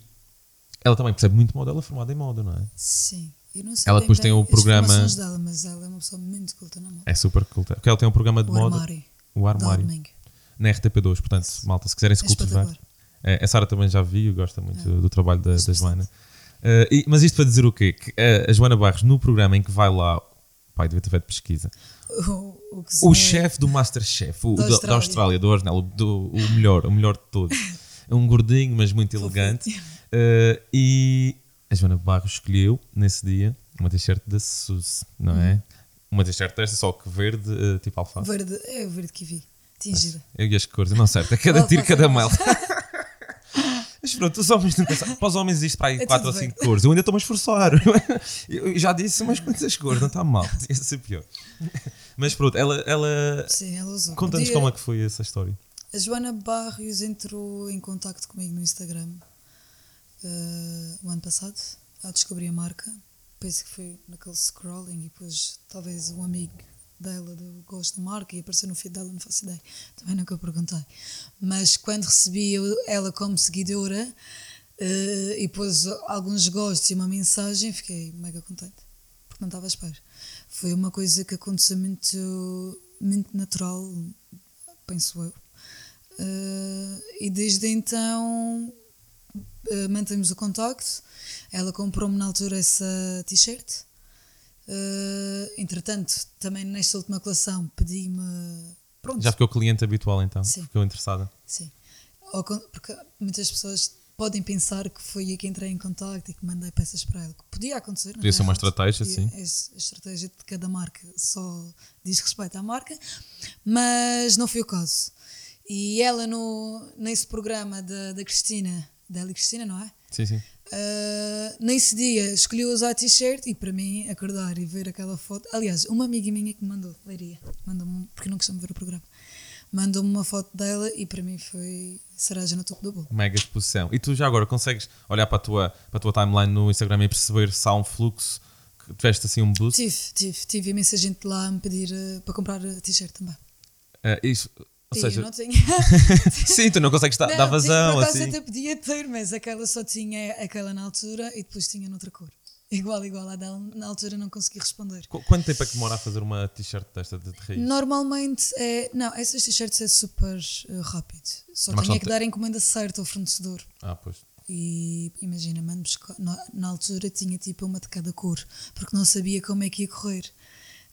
ela também percebe muito moda, ela é formada em moda, não é? Sim. Eu não sei Ela depois tem o programa- dela, mas ela é uma pessoa muito culta na moda. É super culta. Porque ela tem um programa de O moda, armário. o Armário, na RTP2. Portanto, malta, se quiserem se É cultivar. É, a Sara também já viu, gosta muito É. do trabalho da, da Joana. Eh, e- mas isto para dizer o quê? Que eh, a Joana Barros, no programa em que vai lá, pai, devia ter feito pesquisa, O, o, o chefe do Masterchef, o, Da da, da Austrália. Austrália, do Ornel, do, o melhor, o melhor de todos. É um gordinho, mas muito elegante. Eh, e a Joana Barros escolheu, nesse dia, uma t-shirt da Suzy, não Hum. é? Uma t-shirt desta, só que verde, eh, tipo alface. Verde, é o verde que vi. Tingida. Eu e as cores, não certo, é cada tiro, cada mel. Mas pronto, os homens nunca sabem. Para os homens existe para aí É 4 ou tudo bem. 5 cores. Eu ainda estou-me a esforçar. Eu já disse umas quantas cores, não está mal. Ia ser pior. Mas pronto, ela. ela... Sim, ela usou. Conta-nos como é que foi essa história. A Joana Barrios entrou em contacto comigo no Instagram eh, o ano passado a descobrir a marca. Penso que foi naquele scrolling e depois talvez um amigo dela do gosto da marca e apareceu no feed dela, não faço ideia. Também nunca perguntei. Mas quando recebi eu- ela como seguidora eh, e pôs alguns gostos e uma mensagem, fiquei mega contente. Porque não estava à espera. Foi uma coisa que aconteceu muito, muito natural, penso eu. Uh, e desde então uh, mantemos o contacto. Ela comprou-me na altura essa t-shirt. Uh, entretanto, também nesta última coleção pedi-me. Pronto, Já ficou cliente habitual então? Sim. Ficou interessada? sim. Con- porque muitas pessoas podem pensar que foi aí que entrei em contacto e que mandei peças para ela. Que podia acontecer. Podia é ser uma estratégia, sim. A estratégia de cada marca só diz respeito à marca, mas não foi o caso. E ela, no, nesse programa da, da Cristina, da Eli Cristina, não é? Sim, sim. Uh, nesse dia escolheu usar a t-shirt e para mim acordar e ver aquela foto. Aliás, uma amiga minha que me mandou, Leiria, mandou-me, porque não costumo ver o programa, mandou-me uma foto dela e para mim foi cereja no topo do bolo. Mega exposição. E tu já agora consegues olhar para a tua, para a tua timeline no Instagram e perceber se há um fluxo, que tiveste assim um boost? Tive, tive, tive imensa gente lá a me pedir uh, para comprar a t-shirt também. Ah, isso, ou seja, eu não tinha. sim, tu não consegues dar, Não, dar sim, vazão por acaso assim. até podia ter, mas aquela só tinha aquela na altura e depois tinha noutra cor. Igual, igual à dela. Na altura não consegui responder. Qu- Quanto tempo é que demora a fazer uma t-shirt desta de, raiz? Normalmente é. Não, essas t-shirts é super eh, rápido. Só É uma tinha questão que dar a encomenda certa ao fornecedor. Ah, pois. E imagina, mano, na altura tinha tipo uma de cada cor, porque não sabia como é que ia correr.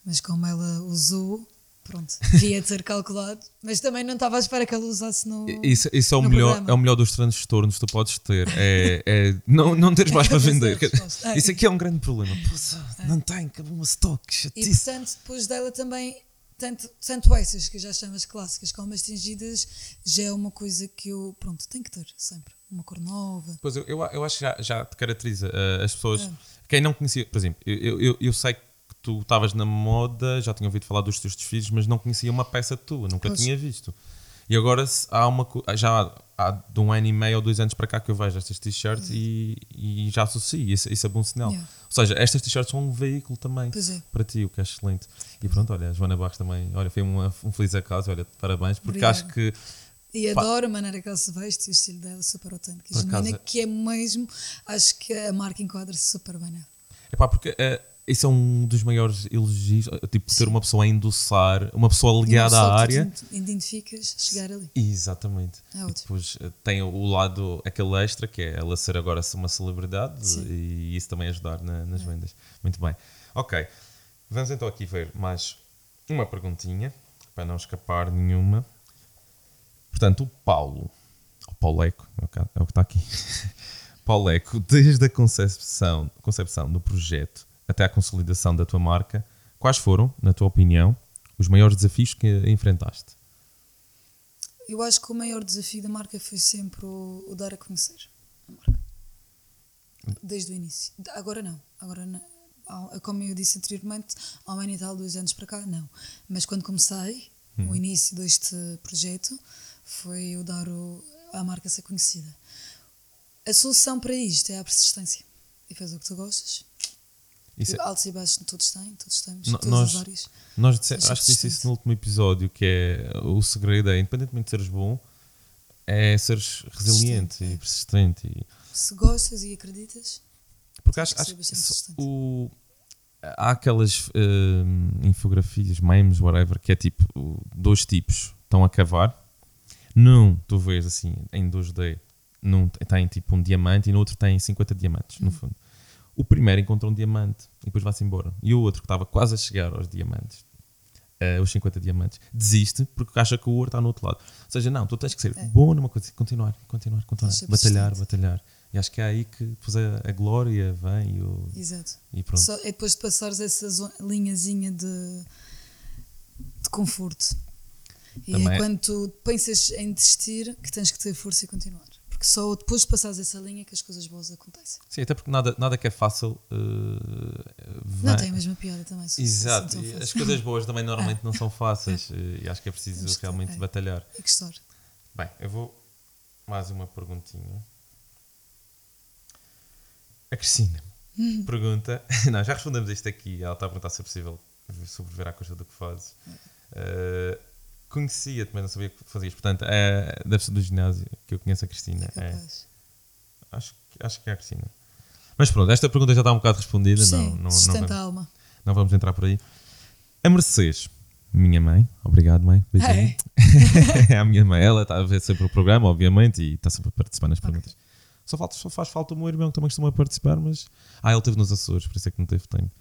Mas como ela usou, pronto, devia ter calculado. Mas também não estava à espera que ela usasse no. Isso, isso é, o melhor, programa. é o melhor dos transtornos que tu podes ter. É, é não, não teres mais para Fazer vender. resposta. Isso aqui é um grande problema. Poxa, não tem, acabou uma stock, E portanto, depois dela também, tanto, tanto essas que eu já chamo as clássicas como as tingidas, já é uma coisa que eu, pronto, tenho que ter sempre. Uma cor nova. Pois eu, eu, eu acho que já, já te caracteriza uh, as pessoas. É. Quem não conhecia, por exemplo, eu, eu, eu sei que tu estavas na moda, já tinha ouvido falar dos teus desfiles, mas não conhecia uma peça tua, nunca Pois. tinha visto. E agora há uma já há, de um ano e meio ou dois anos para cá que eu vejo estas t-shirts e, e já associo, isso, isso é bom sinal. Yeah. Ou seja, estas t-shirts são um veículo também é. para ti, o que é excelente. E pronto, olha, a Joana Barros também, olha, foi uma- um feliz acaso, olha, parabéns, porque Obrigada. acho que E Pá. adoro a maneira que ela se veste e o estilo dela é super autêntico. E genuína, acaso- que é mesmo, acho que a marca enquadra-se super bem nela. Epá, porque eh, isso é um dos maiores elogios, eh, tipo, ter uma pessoa a endossar, uma pessoa ligada à área. identificas, chegar ali. Exatamente. É E depois eh, tem o lado, aquele extra, que é ela ser agora uma celebridade Sim. É. e isso também ajudar na- nas vendas. Muito bem. Ok, vamos então aqui ver mais uma perguntinha, para não escapar nenhuma. Portanto, o Paulo, o Pauleco, é o que- é o que está aqui. Pauleco, desde a concepção, concepção do projeto até a consolidação da tua marca, quais foram, na tua opinião, os maiores desafios que enfrentaste? Eu acho que o maior desafio da marca foi sempre o, o dar a conhecer a marca. Desde o início. Agora não. Agora não. Como eu disse anteriormente, há um ano e tal, dois anos para cá, não. Mas quando comecei, o início deste projeto foi eu dar o, a marca ser conhecida. A solução para isto é a persistência. E faz o que tu gostas. Isso é- Altos e baixos todos têm, todos temos, No- todas nós- as áreas. Nós disse, acho que disse isso no último episódio, que é o segredo é, independentemente de seres bom, é seres resiliente Persistente, e é. persistente. E, Se gostas e acreditas, porque acho, acho que o, há aquelas hum, infografias, memes, whatever, que é tipo dois tipos estão a cavar. Num, tu vês assim, em 2D, num tem tipo um diamante e no outro tem 50 diamantes, Hum. no fundo. O primeiro encontra um diamante e depois vai-se embora. E o outro que estava quase a chegar aos diamantes, eh, os 50 diamantes, desiste porque acha que o ouro está no outro lado. Ou seja, não, tu tens que ser bom numa coisa, continuar, continuar, continuar, Tens de ser batalhar, persistente. batalhar. E acho que é aí que depois a, a glória vem e, o, exato. e pronto. Só é depois de passares essa linhazinha de, de conforto. E Também é é- quando tu pensas em desistir que tens que ter força e continuar. Só depois de passares essa linha que as coisas boas acontecem. Sim, até porque nada, nada que é fácil. Uh, não tem a mesma piada também. Exato, as coisas boas também normalmente não são fáceis e acho que é preciso realmente é. batalhar. E que história. Bem, eu vou mais uma perguntinha. A Cristina uhum. pergunta. Não, já respondemos isto aqui. Ela está a perguntar se é possível sobreviver à costa do que fazes. Uh, Conhecia-te, mas não sabia que fazias. Portanto, é, deve ser do ginásio que eu conheço a Cristina. É, é. Acho, acho que é a Cristina. Mas pronto, esta pergunta já está um bocado respondida. Sim, não, não, não, a alma. Não vamos entrar por aí. A Mercedes, minha mãe, obrigado mãe, beijinho. É. é a minha mãe, ela está a ver sempre o programa, obviamente, e está sempre a participar nas perguntas. Okay. Só, falta, só faz falta o meu irmão que também costuma participar, mas. Ah, ele esteve nos Açores, por isso é que não teve tempo.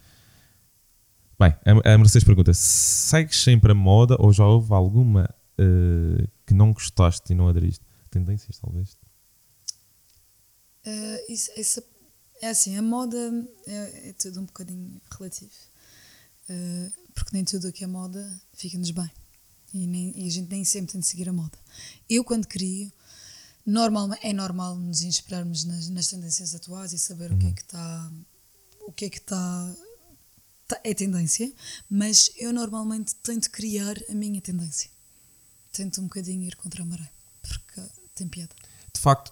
Bem, a Mercedes pergunta: segues sempre a moda ou já houve alguma uh, que não gostaste e não aderiste? Tendências, talvez? Uh, isso, isso, é assim, a moda é, é tudo um bocadinho relativo. Uh, porque nem tudo o que é moda fica-nos bem. E, nem, e, a gente nem sempre tem de seguir a moda. Eu, quando crio, normal, é normal nos inspirarmos nas, nas tendências atuais e saber uhum. o que é que está. O que é que está Tá, é tendência, mas eu normalmente tento criar a minha tendência. Tento um bocadinho ir contra a maré, porque tem piada. De facto.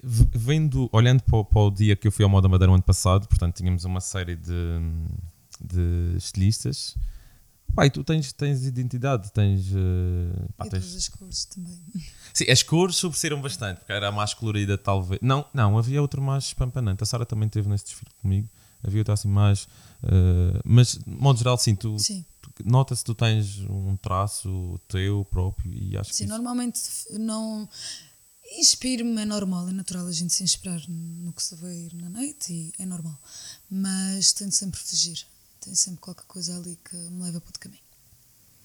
Vendo, olhando para o, para o, dia que eu fui ao Moda Madeira o ano passado, portanto, tínhamos uma série de, de estilistas. Pai, tu tens, tens identidade, tens. Uh, pá, tens... as cores também. Sim, as cores sobressaíram bastante, porque era a mais colorida, talvez. Não, não, havia outra mais espampanante. A Sara também esteve nesse desfile comigo. Havia outra assim mais Uh, mas, de modo geral, sim, tu, sim. nota-se que tu tens um traço teu próprio e acho sim, que. Sim, normalmente não. Inspiro-me, é normal, é natural a gente se inspirar no que se vê na noite e é normal. Mas tento sempre fugir, tem sempre qualquer coisa ali que me leva para outro caminho.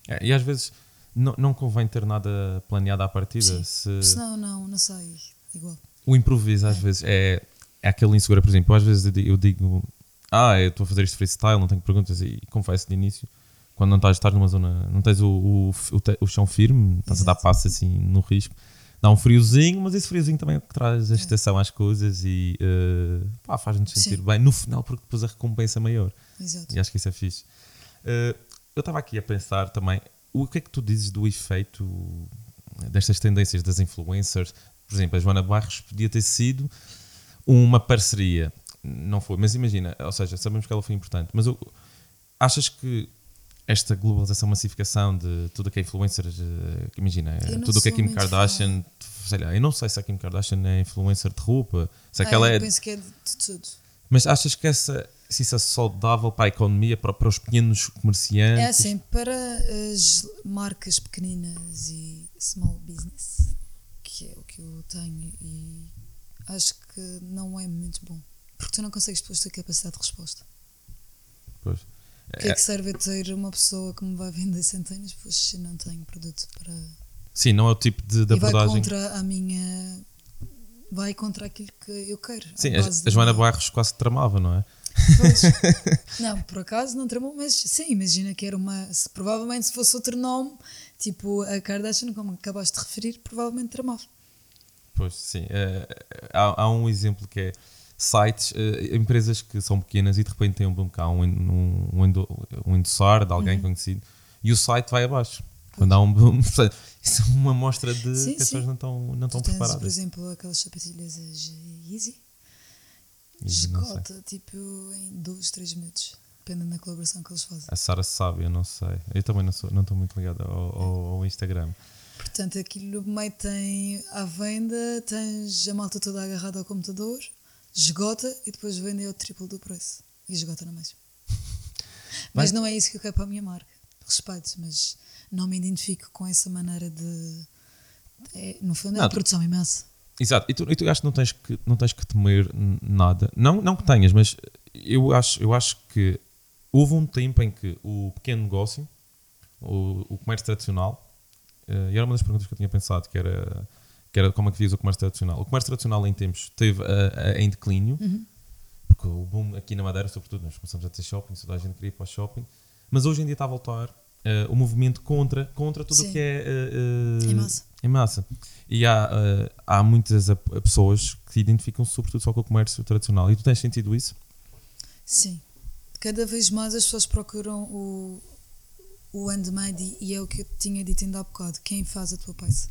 É, e às vezes não, não convém ter nada planeado à partida. Sim, se... Senão não, não sai igual. O improviso às é. vezes é, é aquele inseguro, por exemplo, às vezes eu digo ah, eu estou a fazer isto freestyle, não tenho perguntas, e confesso de início, quando não estás, estás numa zona, não tens o, o, o, o chão firme, estás Exato. a dar passo assim no risco, dá um friozinho, mas esse friozinho também é que traz a estação às coisas e uh, faz-nos sentir Sim. bem no final, porque depois a recompensa é maior. Exato. E acho que isso é fixe. Uh, eu estava aqui a pensar também, o que é que tu dizes do efeito destas tendências das influencers? Por exemplo, a Joana Barros podia ter sido uma parceria não foi. Mas imagina, ou seja, sabemos que ela foi importante, mas eu, achas que esta globalização, massificação de tudo o que é influencer, eh, imagina, tudo o que é Kim Kardashian, sei lá, eu não sei se a Kim Kardashian é influencer de roupa, se ah, aquela eu é. penso que é de tudo. Mas achas que essa, se isso é saudável para a economia, para, para os pequenos comerciantes? É assim, para as marcas pequeninas e small business, que é o que eu tenho, e acho que não é muito bom. Porque tu não consegues depois ter capacidade de resposta. Pois. O que é, é que serve ter uma pessoa que me vai vender centenas, pois se não tenho produto para. Sim, não é o tipo de, de e abordagem. Vai contra a minha. Vai contra aquilo que eu quero. Sim, a, a Joana Barros quase tramava, não é? Pois. não, por acaso não tramou, mas sim, imagina que era uma. Se, provavelmente se fosse outro nome, tipo a Kardashian, como acabaste de referir, provavelmente tramava. Pois, sim. É, há, há um exemplo que é sites, uh, empresas que são pequenas e de repente têm um boom cá, um, um, um, um endossar de alguém uhum. conhecido e o site vai abaixo. Quando há um boom, isso é uma amostra de sim, que as pessoas não estão, não estão preparadas. por exemplo, aquelas sapatilhas Easy, esgota tipo em 2, 3 minutos, dependendo da colaboração que eles fazem. A Sara sabe, eu não sei. Eu também não estou não muito ligado ao, ao, ao Instagram. Portanto, aquilo meio tem à venda, tens a malta toda agarrada ao computador esgota e depois vende ao triplo do preço. E esgota na mesma. mas não é isso que eu quero para a minha marca. Respeito, mas não me identifico com essa maneira de. É, no fundo, é a produção imensa. Exato, e tu, e tu acho que não tens que, não tens que temer nada. Não, não que tenhas, mas eu acho, eu acho que houve um tempo em que o pequeno negócio, o, o comércio tradicional, uh, e era uma das perguntas que eu tinha pensado, que era que era como é que vias o comércio tradicional. O comércio tradicional em tempos esteve em declínio, uhum. porque o boom aqui na Madeira, sobretudo, nós começamos a ter shopping, toda a gente queria ir para o shopping, mas hoje em dia está a voltar uh, o movimento contra, contra tudo o que é uh, uh, É massa. E há, há muitas pessoas que se identificam sobretudo só com o comércio tradicional. E tu tens sentido isso? Sim. Cada vez mais as pessoas procuram o, o handmade e é o que eu tinha dito ainda há bocado. Quem faz a tua peça?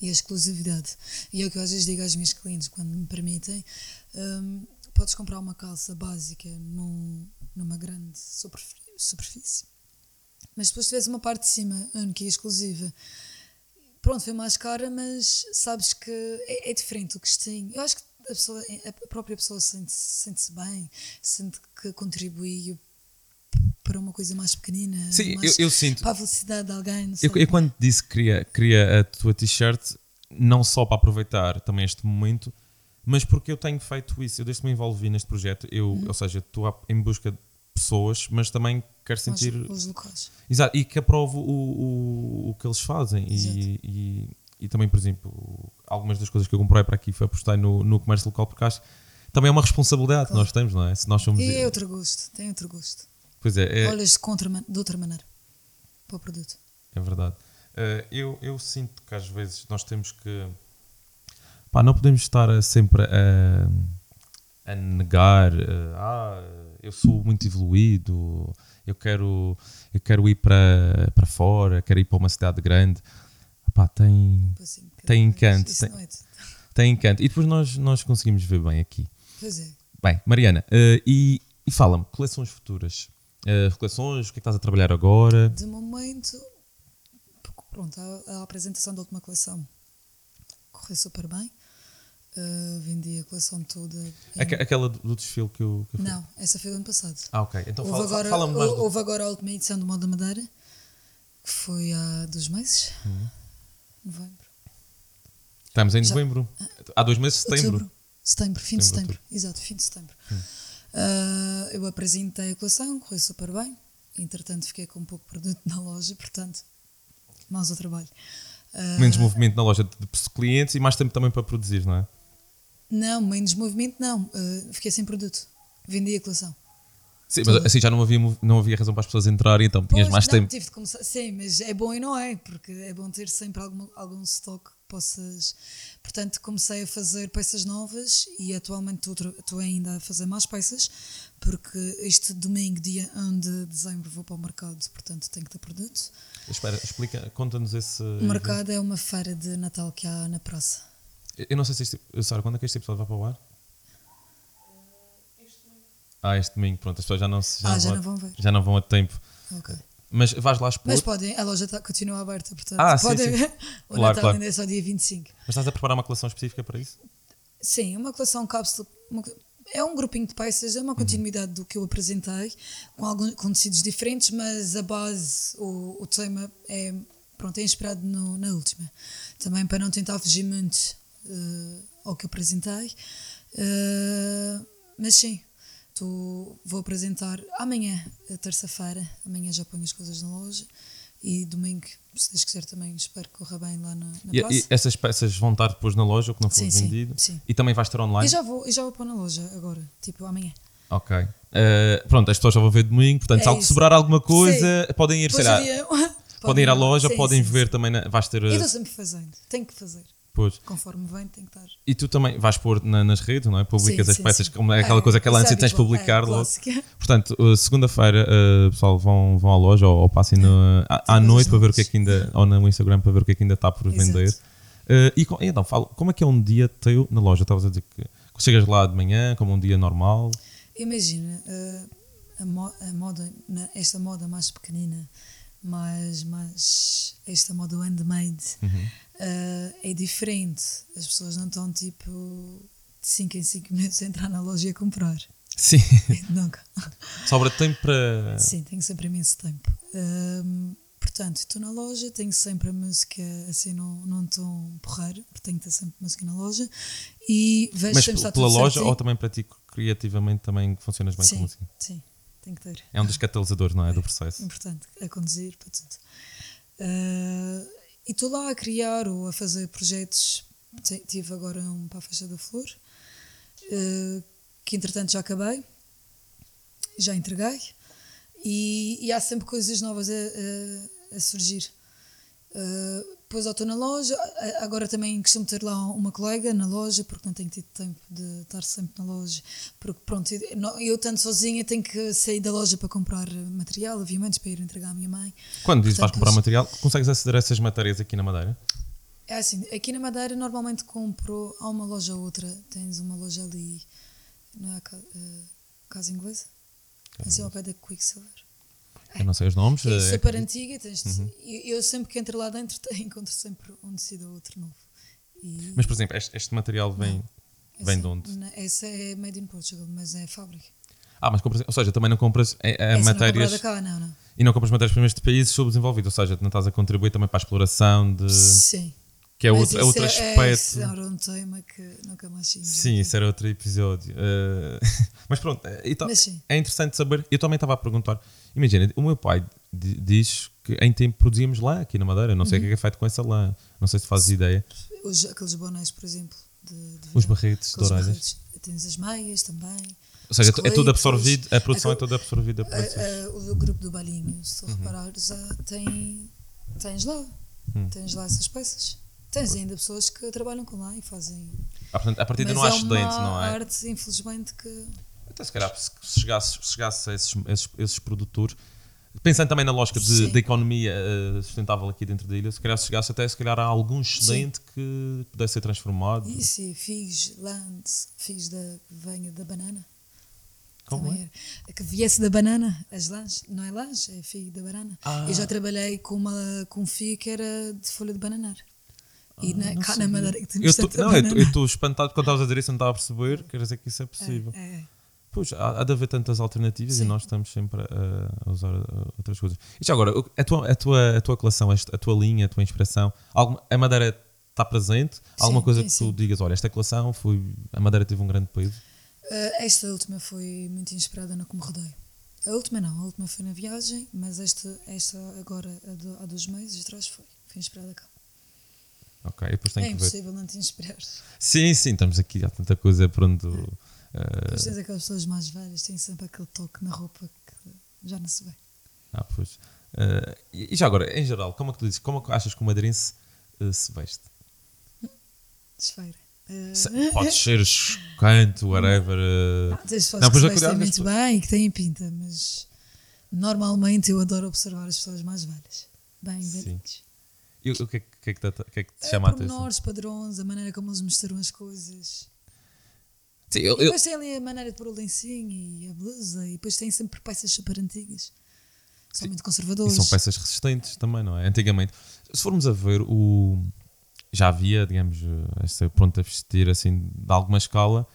E a exclusividade. E é o que eu às vezes digo às minhas clientes quando me permitem. Um, podes comprar uma calça básica num, numa grande superfície. Mas depois tiveres uma parte de cima única e exclusiva pronto, foi mais cara, mas sabes que é, é diferente o gostinho. Eu acho que a, pessoa, a própria pessoa sente-se sente bem, sente que contribuiu para uma coisa mais pequenina, Sim, mais eu, eu, sinto. para a felicidade de alguém. Eu, eu, quando disse que queria, queria a tua t-shirt, não só para aproveitar também este momento, mas porque eu tenho feito isso. Eu desde que me envolvi neste projeto, eu, uhum. ou seja, estou em busca de pessoas, mas também quero sentir. Os, os locais. Exato, e que aprovo o, o, o que eles fazem. E, e, e, também, por exemplo, algumas das coisas que eu comprei para aqui foi apostar no, no comércio local, porque acho também é uma responsabilidade claro. que nós temos, não é? Se nós somos. E é outro gosto, tem outro gosto. Pois é. é... Olhas de, contra, de outra maneira para o produto. É verdade. Uh, eu, eu sinto que às vezes nós temos que. Pá, não podemos estar sempre a, a negar. Uh, ah, eu sou muito evoluído eu quero, eu quero ir para, para fora, quero ir para uma cidade grande. Pá, tem, assim, tem encanto. Tem, é tem, encanto. E depois nós, nós conseguimos ver bem aqui. Pois é. Bem, Mariana, uh, e, e fala-me, coleções futuras. Uh, coleções, o que é que estás a trabalhar agora? De momento, pronto, a, a apresentação da última coleção correu super bem. Uh, vendi a coleção toda. Em... Aquela do desfile que eu, que eu Não, essa foi do ano passado. Ah, ok. Então houve fala, agora, fala mais. Houve do... agora a última edição do Moda Madeira, que foi há dois meses. Uhum. Novembro. Estamos em novembro. Já... Há dois meses, setembro. Outubro. Setembro, fim setembro, de setembro. Exato, fim de setembro. Hum. Uh, eu apresentei a coleção, correu super bem. Entretanto, fiquei com um pouco de produto na loja, portanto, mãos ao trabalho. Uh, Menos movimento na loja de clientes e mais tempo também para produzir, não é? Não, menos movimento não. Uh, fiquei sem produto. Vendi a coleção. Sim, mas assim já não havia, não havia razão para as pessoas entrarem, então tinhas pois, mais não, tempo. Tive de começar, sim, mas é bom e não é, porque é bom ter sempre algum, algum stock que possas. Portanto, comecei a fazer peças novas e atualmente estou ainda a fazer mais peças, porque este domingo, dia 1 de dezembro, vou para o mercado, portanto tenho que ter produto. Espera, explica, conta-nos esse. O mercado é uma feira de Natal que há na praça. Eu não sei se este. Sara, quando é que este episódio vai para o ar? Ah, este domingo, pronto, as pessoas já não, já, ah, não, já não vão ver. Já não vão a tempo. Ok. Mas vais lá expor. Mas podem, a loja tá, continua aberta, portanto ah, podem sim, sim. o claro, Natal claro. ainda é só dia 25. Mas estás a preparar uma coleção específica para isso? Sim, uma coleção cápsula. Uma, é um grupinho de peças, é uma uhum. continuidade uhum. do que eu apresentei, com, alguns, com tecidos diferentes, mas a base, o, o tema é, pronto, é inspirado no, na última. Também para não tentar fugir muito uh, ao que apresentei. Uh, mas sim, tô, vou apresentar amanhã, terça-feira. Amanhã já ponho as coisas na loja. E domingo, se Deus quiser, também espero que corra bem lá na, na e, e, essas peças vão estar depois na loja, o que não foi sim, vendido? Sim, sim. E também vais estar online? E já vou, e já vou pôr na loja agora, tipo amanhã. Ok. Uh, pronto, as pessoas já vão ver domingo, portanto, é se sobrar alguma coisa, sim. podem ir, sei lá, podem ir à loja, podem ver também, na, vais ter... Eu estou sempre fazendo, tenho que fazer. Pois. Conforme vem, tem que estar. E tu também vais pôr na, nas redes, não é? Publicas sim, as sim, peças, sim. como é aquela é, coisa que ela antes tens de publicar é, logo. Portanto, uh, segunda-feira, uh, pessoal, vão, vão à loja ou, ou passem no, à, à noite para ver o que é que ainda, ou no Instagram para ver o que é que ainda está por vender. Uh, e, e então, falo, como é que é um dia teu na loja? Estavas a dizer que chegas lá de manhã, como um dia normal? Imagina, uh, a, mo a, moda, esta moda mais pequenina, mais, mais esta moda handmade. Uhum uh, é diferente. As pessoas não estão tipo de 5 em 5 minutos a entrar na loja e a comprar. Sim. Nunca. Sobra tempo para. Sim, tenho sempre imenso tempo. Um, portanto, estou na loja, tenho sempre a música assim, não, não tão porreiro, porque tenho que ter sempre música na loja. E vejo Mas sempre pela loja certinho. ou também para ti criativamente também funcionas bem sim, com música? Sim, tem que ter. É um dos catalisadores, não é? é do processo. Importante, a conduzir para tudo. Uh, e estou lá a criar ou a fazer projetos. Tive agora um para a Faixa da Flor, uh, que entretanto já acabei, já entreguei, e, e há sempre coisas novas a, a, a surgir. Uh, depois ou estou na loja, a- agora também costumo ter lá uma colega na loja, porque não tenho tido tempo de estar sempre na loja, porque pronto, eu, eu tanto sozinha tenho que sair da loja para comprar material, obviamente, para ir entregar à minha mãe. Quando dizes vais comprar material, consegues aceder a essas matérias aqui na Madeira? É assim, aqui na Madeira normalmente compro, há uma loja ou outra, tens uma loja ali, não é a eh, Casa Inglesa? Assim ao pé da Quicksilver. Eu não sei os nomes. É super antiga, tens de- eu, eu sempre que entro lá dentro encontro sempre um tecido ou outro novo. E Mas, por exemplo, este, este material vem, vem essa, de onde? essa é made in Portugal, mas é fábrica. Ah, mas compras, ou seja, também não compras eh, Essa matérias não é cá, não, não. e não compras matérias-primas de países subdesenvolvidos, ou seja, não estás a contribuir também para a exploração de. Sim. Que é outro, é outro é, aspecto. esse era um tema que nunca mais tinha. Sim, isso era outro episódio. Eh, mas pronto, eh, Mas é interessante saber. Eu também estava a perguntar. Imagina, o meu pai di- diz que em tempo produzíamos lã aqui na Madeira. Não Uhum. sei o que é que é feito com essa lã. Não sei se fazes ideia. Os, aqueles bonés, por exemplo, de, de Os barretes de orelhas. barretes. Tens as meias também. Ou seja, os é tudo absorvido, a produção é toda absorvida por a- a- o grupo do Balinho, se tu Uhum. reparares, já tem, tens lá. Hum. Tens lá essas peças. Tens ainda pessoas que trabalham com lá e fazem. Ah, portanto, a partir de não há é excedente, não é? arte, infelizmente, que. Até se calhar, se se chegasse, se chegasse a esses, esses, esses produtores, pensando também na lógica de, economia eh, sustentável aqui dentro da ilha, se calhar se chegasse até se calhar a algum excedente que pudesse ser transformado. Isso, e fiz, lands, fiz da venha da banana. Como é? era. Que viesse da banana, as lãs, não é lãs, é figo da banana. Ah. Eu já trabalhei com, uma, com um figo que era de folha de bananar. E na, Ah, não cá sabia. na Madeira que Eu tô- não, banana. eu estou espantado quando estavas a dizer isso, não estava a perceber. Quer dizer que isso é possível. É, é. Pois, há, há de haver tantas alternativas e Sim. nós estamos sempre a, a usar outras coisas. E já agora, a tua, a tua, a tua coleção, a tua linha, a tua inspiração, alguma, a Madeira está presente? Alguma Sim, coisa sim, que tu sim. digas, olha, esta coleção foi. A Madeira teve um grande peso? Uh, esta última foi muito inspirada no que me rodeio. A última não, a última foi na viagem, mas esta, esta agora, a do- há dois meses atrás, foi. Foi inspirada cá. Ok, depois é que ver. impossível não te inspirar. Sim, sim, estamos aqui, há tanta coisa pronto. uh, Depois tens aquelas pessoas mais velhas, têm sempre aquele toque na roupa que já não se vê. ah, pois. Uh, e já agora, em geral, como é que tu dizes, como é que achas que o madeirense uh, se veste? Desfeira. Uh, Se- Pode ser chocante, whatever. Tens pessoas Não, que pois se é, vestem cuidado, muito bem e que têm pinta, mas normalmente eu adoro observar as pessoas mais velhas. Bem velhas. E o o que é que, que, é que te, o que é que te É, chama a atenção? pormenores, padrões, a maneira como eles misturam as coisas. Sim, eu, E eu, depois tem ali a maneira de pôr o lencinho e a blusa, e depois tem sempre peças super antigas. São muito E conservadores. são peças resistentes também, não é? Antigamente, se formos a ver, o já havia, digamos, esta pronta a vestir assim de alguma escala.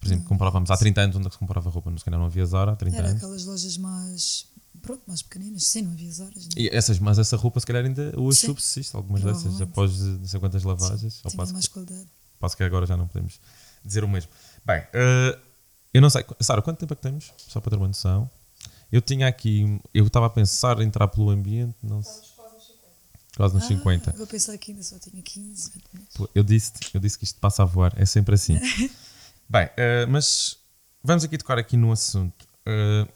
Por exemplo, comprávamos há 30 anos onde é que se comprava roupa, não se calhar não havia Zara há 30 Era anos. aquelas lojas mais. Pronto, mais pequeninas. Sim, não havia horas. Né? E essas, mas essa roupa se calhar ainda hoje Sim. subsiste, algumas dessas, após não sei quantas lavagens. Ao Tinha passo, mais qualidade. passo que agora já não podemos dizer o mesmo. Bem, eh, eu não sei, Sara, quanto tempo é que temos? Só para ter uma noção. Eu tinha aqui, eu estava a pensar em entrar pelo ambiente, não sei. Quase nos 50. Ah, vou pensar que ainda só tinha 15, 20 minutos. Eu disse, eu disse que isto passa a voar, é sempre assim. Bem, eh, mas vamos aqui tocar aqui no assunto. O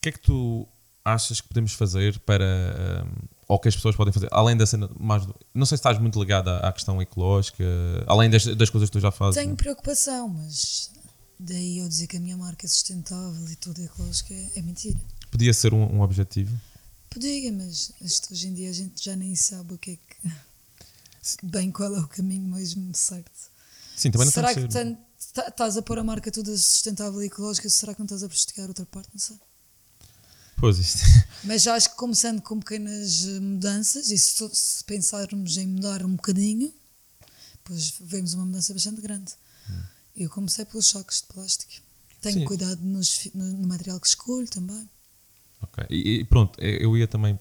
que é que tu achas que podemos fazer para. eh, ou que as pessoas podem fazer, além da cena mais. Não sei se estás muito ligada à, questão ecológica, além das, das coisas que tu já fazes. Tenho preocupação, mas daí eu dizer que a minha marca é sustentável e tudo ecológico é, é mentira. Podia ser um, um objetivo. Podia, mas isto, hoje em dia a gente já nem sabe o que é que. Bem, qual é o caminho mesmo certo. Sim, também não será que tá- estás a pôr a marca toda sustentável e ecológica? Será que não estás a prejudicar outra parte? Não sei. Pois isto. Mas já acho que começando com pequenas eh, mudanças, e se, se pensarmos em mudar um bocadinho, depois vemos uma mudança bastante grande. Eu comecei pelos choques de plástico. Tenho Sim. cuidado nos no, material que escolho também. Ok. E, e pronto, eu ia também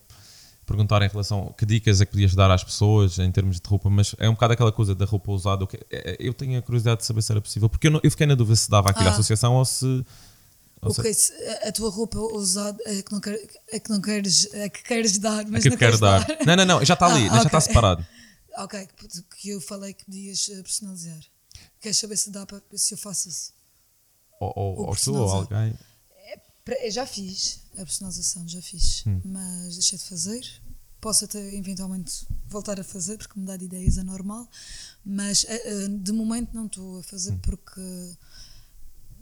perguntar em relação a que dicas é que podias dar às pessoas em termos de roupa, mas é um bocado aquela coisa da roupa usada. é- é- Eu tenho a curiosidade de saber se era possível, porque eu, não- eu fiquei na dúvida se dava aqui à Ah. associação ou se. Ou se- Ok, se a, tua roupa usada é que não, quer, é que não queres, é que queres dar, mas é que não queres dar. dar. Não, não, não, já está ali, Ah, já está separado. Ok, que- eu falei que podias eh, personalizar. Queres saber se dá para se eu faço isso? Ou, ou, ou tu ou alguém. Eu já fiz a personalização, já fiz, Hum. mas deixei de fazer posso até eventualmente voltar a fazer, porque mudar de ideias é normal, mas uh, uh, de momento não estou a fazer Hum. porque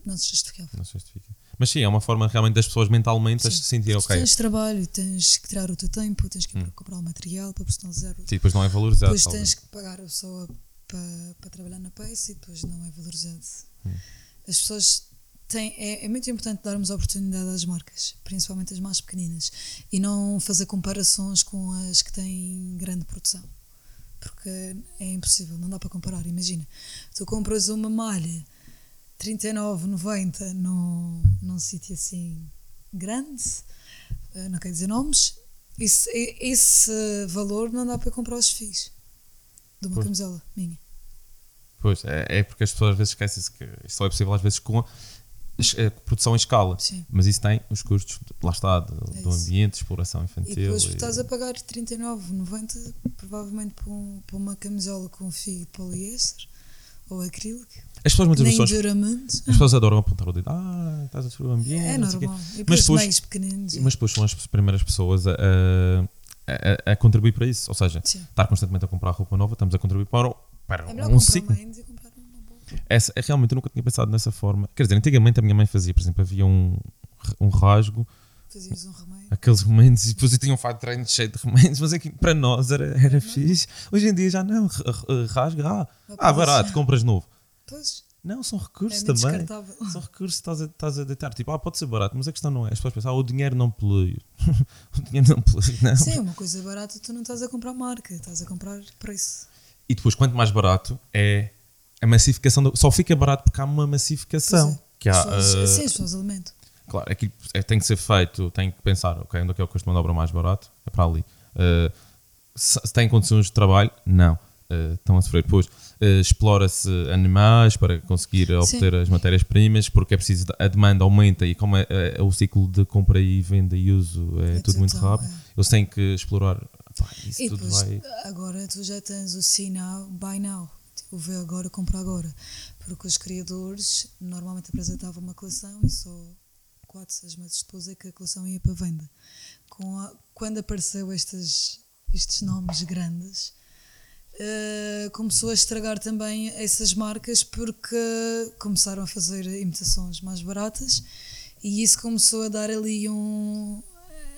não se justificava. Não se justifica. Mas sim, é uma forma realmente das pessoas mentalmente Sim. se sentirem ok. Tens trabalho, tens que tirar o teu tempo, tens que Hum. comprar o material para personalizar. Sim, depois não é valorizado. Depois tens que pagar a pessoa para, para trabalhar na peça e depois não é valorizado. Hum. As pessoas têm. É, é muito importante darmos oportunidade às marcas, principalmente as mais pequeninas, e não fazer comparações com as que têm grande produção. Porque é impossível, não dá para comparar. Imagina, tu compras uma malha 39,90 num, num sítio assim grande, eh, não quero dizer nomes, esse, e- esse valor não dá para comprar os fios de uma Pois. camisola minha. Pois, é, é porque as pessoas às vezes esquecem-se que isto só é possível às vezes com a produção em escala. Sim. Mas isso tem os custos, lá está, do, É do isso. ambiente, de exploração E infantil. depois e- estás a pagar 39,90 provavelmente por, um- por uma camisola com fio de poliéster ou acrílico. As pessoas muitas muito. as pessoas adoram apontar o dedo, ah, estás a destruir o ambiente. É não sei o quê." normal. E Mas depois pequeninos. Mas depois são as primeiras pessoas a, a, a- a contribuir para isso. Ou seja, Sim. estar constantemente a comprar roupa nova, estamos a contribuir para, para É um comprar ciclo. menos e comprar uma boa. Essa, é, realmente eu nunca tinha pensado nessa forma. Quer dizer, antigamente a minha mãe fazia, por exemplo, havia um, um rasgo, Fazias um remédio. aqueles remendos, e depois eu tinha um fato de treino cheio de remendos, mas aqui para nós era, era fixe. Hoje em dia já não, rasga, ah, ah, barato, compras novo. Pois, Não, são é recursos muito também. São recursos que estás a, a deitar. Tipo, ah, pode ser barato, mas a questão não é. As pessoas pensam, ah, o dinheiro não polui. o dinheiro não polui. Não. Sim, uma coisa barata tu não estás a comprar marca, estás a comprar preço. E depois, quanto mais barato é a massificação. do- Só fica barato porque há uma massificação. É. Que há, ah, Sim, as pessoas alimentam. Claro, aquilo é- tem que ser feito, tem que pensar, ok, onde é que é o custo de mão de obra mais barato? É para ali. Uh, se, têm condições de trabalho? Não. Uh, estão a sofrer. Depois, uh, explora-se animais para conseguir obter as matérias-primas, porque é preciso, a demanda aumenta e como é, é- é o ciclo de compra e venda e uso é, É tudo muito rápido, é. eles têm que explorar. Pá, isso E tudo depois, vai. agora tu já tens o now, buy now. Tipo, vê agora, compra agora. Porque os criadores normalmente apresentavam uma coleção e só 4, 6 meses depois é que a coleção ia para venda. A- quando apareceu estes, estes nomes grandes, eh, começou a estragar também essas marcas porque começaram a fazer imitações mais baratas e isso começou a dar ali um.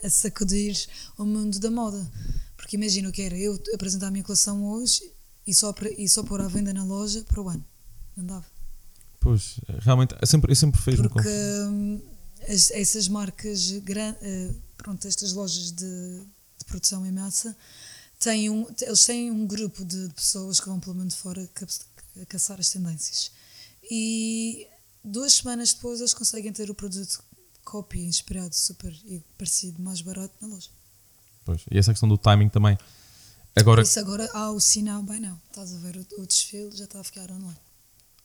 a sacudir o mundo da moda. Porque imagina o que era eu apresentar a minha coleção hoje e só, e só pôr à venda na loja para o ano. Não dava. Pois, realmente, eu sempre, eu sempre fez-me Porque hum, as- essas marcas, gran- eh, pronto, estas lojas de, de produção em massa, têm um, eles têm um grupo de pessoas que vão pelo mundo fora a caçar as tendências. E duas semanas depois eles conseguem ter o produto cópia, inspirado, super e parecido, mais barato na loja. Pois. E essa questão do timing também. Agora. Por isso agora há o sinal, bem não. Estás a ver o, o desfile, já está a ficar online.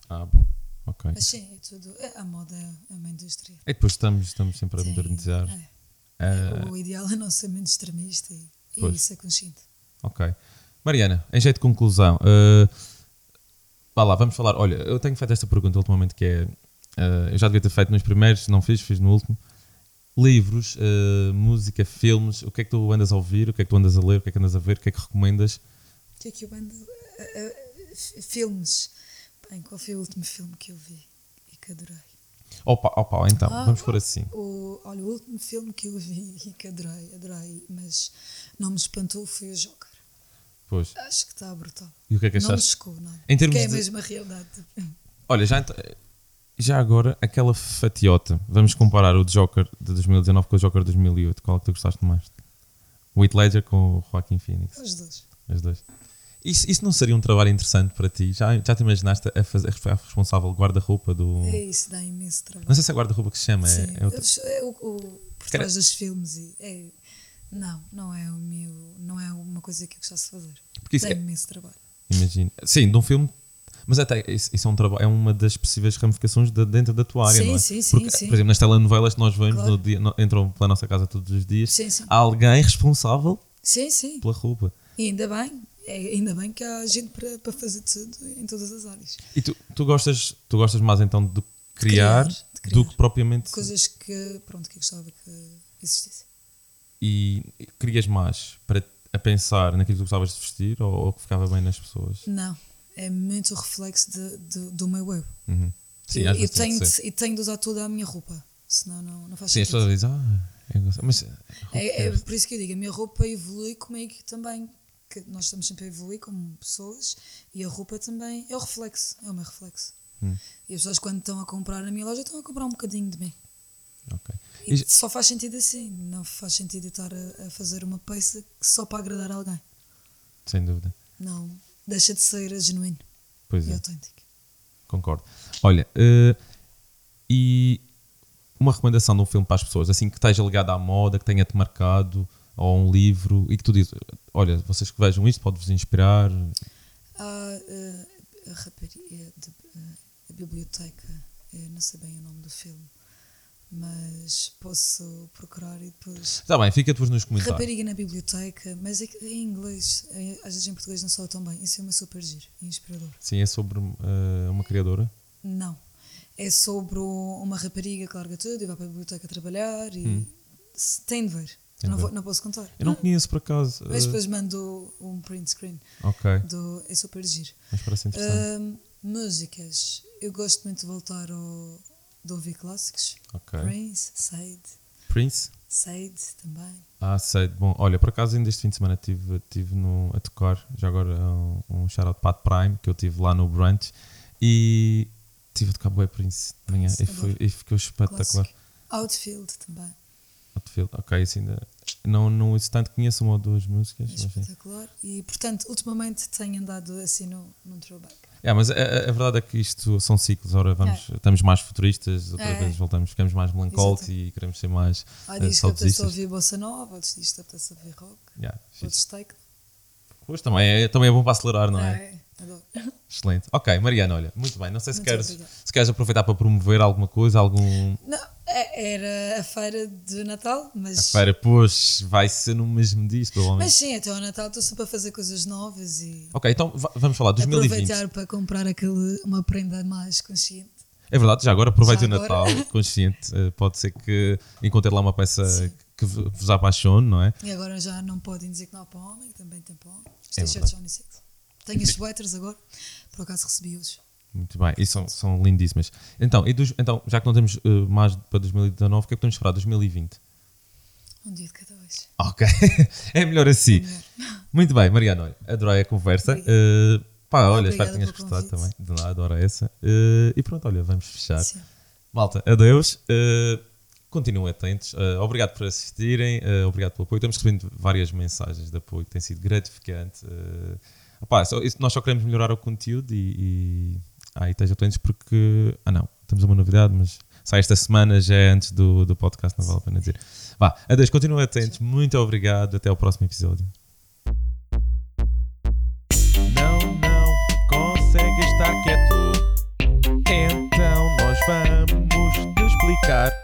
Ah, bom. Ok. Mas sim, é tudo. é- a moda é uma indústria. E depois estamos, estamos sempre a Sim, modernizar. é. Ah, O ideal é não ser muito extremista e, e Pois. ser consciente. Ok. Mariana, em jeito de conclusão, uh, vá lá, vamos falar. Olha, eu tenho feito esta pergunta ultimamente que é. uh, eu já devia ter feito nos primeiros, não fiz, fiz no último. Livros, uh, música, filmes, o que é que tu andas a ouvir, o que é que tu andas a ler, o que é que andas a ver, o que é que recomendas? O que é que eu ando. f- filmes. Bem, qual foi o último filme que eu vi e que adorei? Opa, opa, então, Ah, vamos por assim. O, olha, o último filme que eu vi e que adorei, adorei, mas não me espantou foi o Joker. Pois. Acho que está brutal. E o que é que não me achaste? chocou nada. Em termos que é de- mesmo a realidade. Olha, já, já agora, aquela fatiota, vamos comparar o Joker de 2019 com o Joker de 2008. Qual é que tu gostaste mais? O Heath Ledger com o Joaquin Phoenix. Os dois. Os dois. Isso, isso não seria um trabalho interessante para ti? Já, já te imaginaste a, fazer, a responsável guarda-roupa do. É isso, dá imenso trabalho. Não sei se é guarda-roupa que se chama. Sim, É, é outra- é o, o- por Cara- trás dos filmes e é, não, não é o meu, não é uma coisa que eu gostasse de fazer. Porque isso é, imenso trabalho. imagina. Sim, de um filme. Mas até isso, é, um traba- é uma das possíveis ramificações de, dentro da tua área, Sim, não é? sim, sim, Porque, sim. Por exemplo, nas telenovelas que nós vemos, Claro. no dia, no- entram pela nossa casa todos os dias, Sim, sim. há alguém responsável Sim, sim. pela roupa. E ainda bem, é, ainda bem que há gente para, para fazer tudo em todas as áreas. E tu, tu, gostas, tu gostas mais então de criar, criar, de criar. do que propriamente. Coisas que, pronto, que eu gostava que existissem. E crias mais para a pensar naquilo que tu gostavas de vestir ou, ou que ficava bem nas pessoas? Não, é muito o reflexo de, de, do meu eu. Uhum. Sim, e, e vezes tem tenho, de, tenho de usar toda a minha roupa, senão não, não faz Sim, as sentido. pessoas dizem, ah, eu gosto. Mas É, é por isso que eu digo, a minha roupa evolui comigo também, que nós estamos sempre a evoluir como pessoas e a roupa também é o reflexo, é o meu reflexo. Hum. E as pessoas quando estão a comprar na minha loja estão a comprar um bocadinho de mim. Ok. E só faz sentido assim, não faz sentido estar a, a fazer uma peça só para agradar alguém. sem dúvida. Não, deixa de ser genuíno Pois e é. autêntico. Concordo. Olha, eh, e uma recomendação de um filme para as pessoas, assim, que esteja ligado à moda, que tenha-te marcado, ou um livro, e que tu dizes, olha, vocês que vejam isto, pode-vos inspirar. Eh, a, rapariga, de, eh, a biblioteca, eu não sei bem o nome do filme, mas posso procurar e depois. Está bem, fica depois nos comentários. Rapariga na biblioteca, mas é, que em inglês, às vezes em português não soa tão bem. Isso é uma super giro inspirador. Sim, é sobre eh, uma criadora. Não. É sobre uma rapariga que larga tudo e vai para a biblioteca trabalhar e se- tem de ver. Tem de Não, ver. vou- não posso contar. Eu não conheço por acaso. Mas eh, depois mando um print screen. ok, Do, é super giro. mas parece interessante. Ahm, músicas. Eu gosto muito de voltar ao, de ouvir clássicos. ok. Prince, Sade, Prince? Sade também. Ah, sei. Bom, olha, por acaso ainda este fim de semana estive tive no, a tocar, já agora um, um shout-out Pat Prime, que eu estive lá no brunch, e estive a tocar Boé Prince de manhã, e, foi, adoro. e ficou espetacular. Clássico. Outfield também. Outfield, ok, isso ainda. Não, não tanto, conheço uma ou duas músicas. É espetacular. E portanto, ultimamente tenho andado assim no, num throwback. É, mas a, a- a verdade é que isto são ciclos, ora vamos, estamos mais futuristas, outra É. vez voltamos, ficamos mais melancólicos Exato. e queremos ser mais Há eh, dias que apetece saudosistas. ouvir bossa nova, outros dias que apetece ouvir rock, Yeah, outros take. Pois também é, também é bom para acelerar, não é? É, adoro. Excelente. Ok, Mariana, olha, muito bem. Não sei se Muito queres, se queres aproveitar para promover alguma coisa, algum. Não, é- era a feira de Natal, mas. A feira, pois, vai ser no mesmo dia, provavelmente. Mas sim, até ao Natal estou sempre a fazer coisas novas e Ok, então va- vamos falar de 2020. aproveitar para comprar aquele, uma prenda mais consciente. É verdade, já agora aproveite o Natal, consciente. Eh, pode ser que encontre lá uma peça Sim. que vos apaixone, não é? E agora já não podem dizer que não há para homem, também tem para homem. Os É t-shirts são unissex. Tenho os sweaters agora, por acaso recebi-os. Muito bem, e são, são lindíssimas. Então, e dos- então, já que não temos eh, mais para 2019, o que é que podemos esperar de 2020? Um dia de cada vez. Ok, é melhor assim. É melhor. Muito bem, Mariana, olha, adorei a conversa. Eh, pá, olha, espero Obrigada que tenhas gostado também. convite. De nada, adoro essa. Eh, e pronto, olha, vamos fechar. Sim. Malta, adeus. Uh, continuem atentos. Uh, obrigado por assistirem. uh, obrigado pelo apoio. Estamos recebendo várias mensagens de apoio. Tem sido gratificante. Uh, opá, só- isso- nós só queremos melhorar o conteúdo e, e, ah, e estejam atentos porque. Ah, não. Temos uma novidade, mas sai esta semana, já é antes do, do podcast, não vale a pena dizer. Vá, adeus. Continuem atentos. Muito obrigado. Até ao próximo episódio. Não, não consegue estar quieto. Então nós vamos te explicar.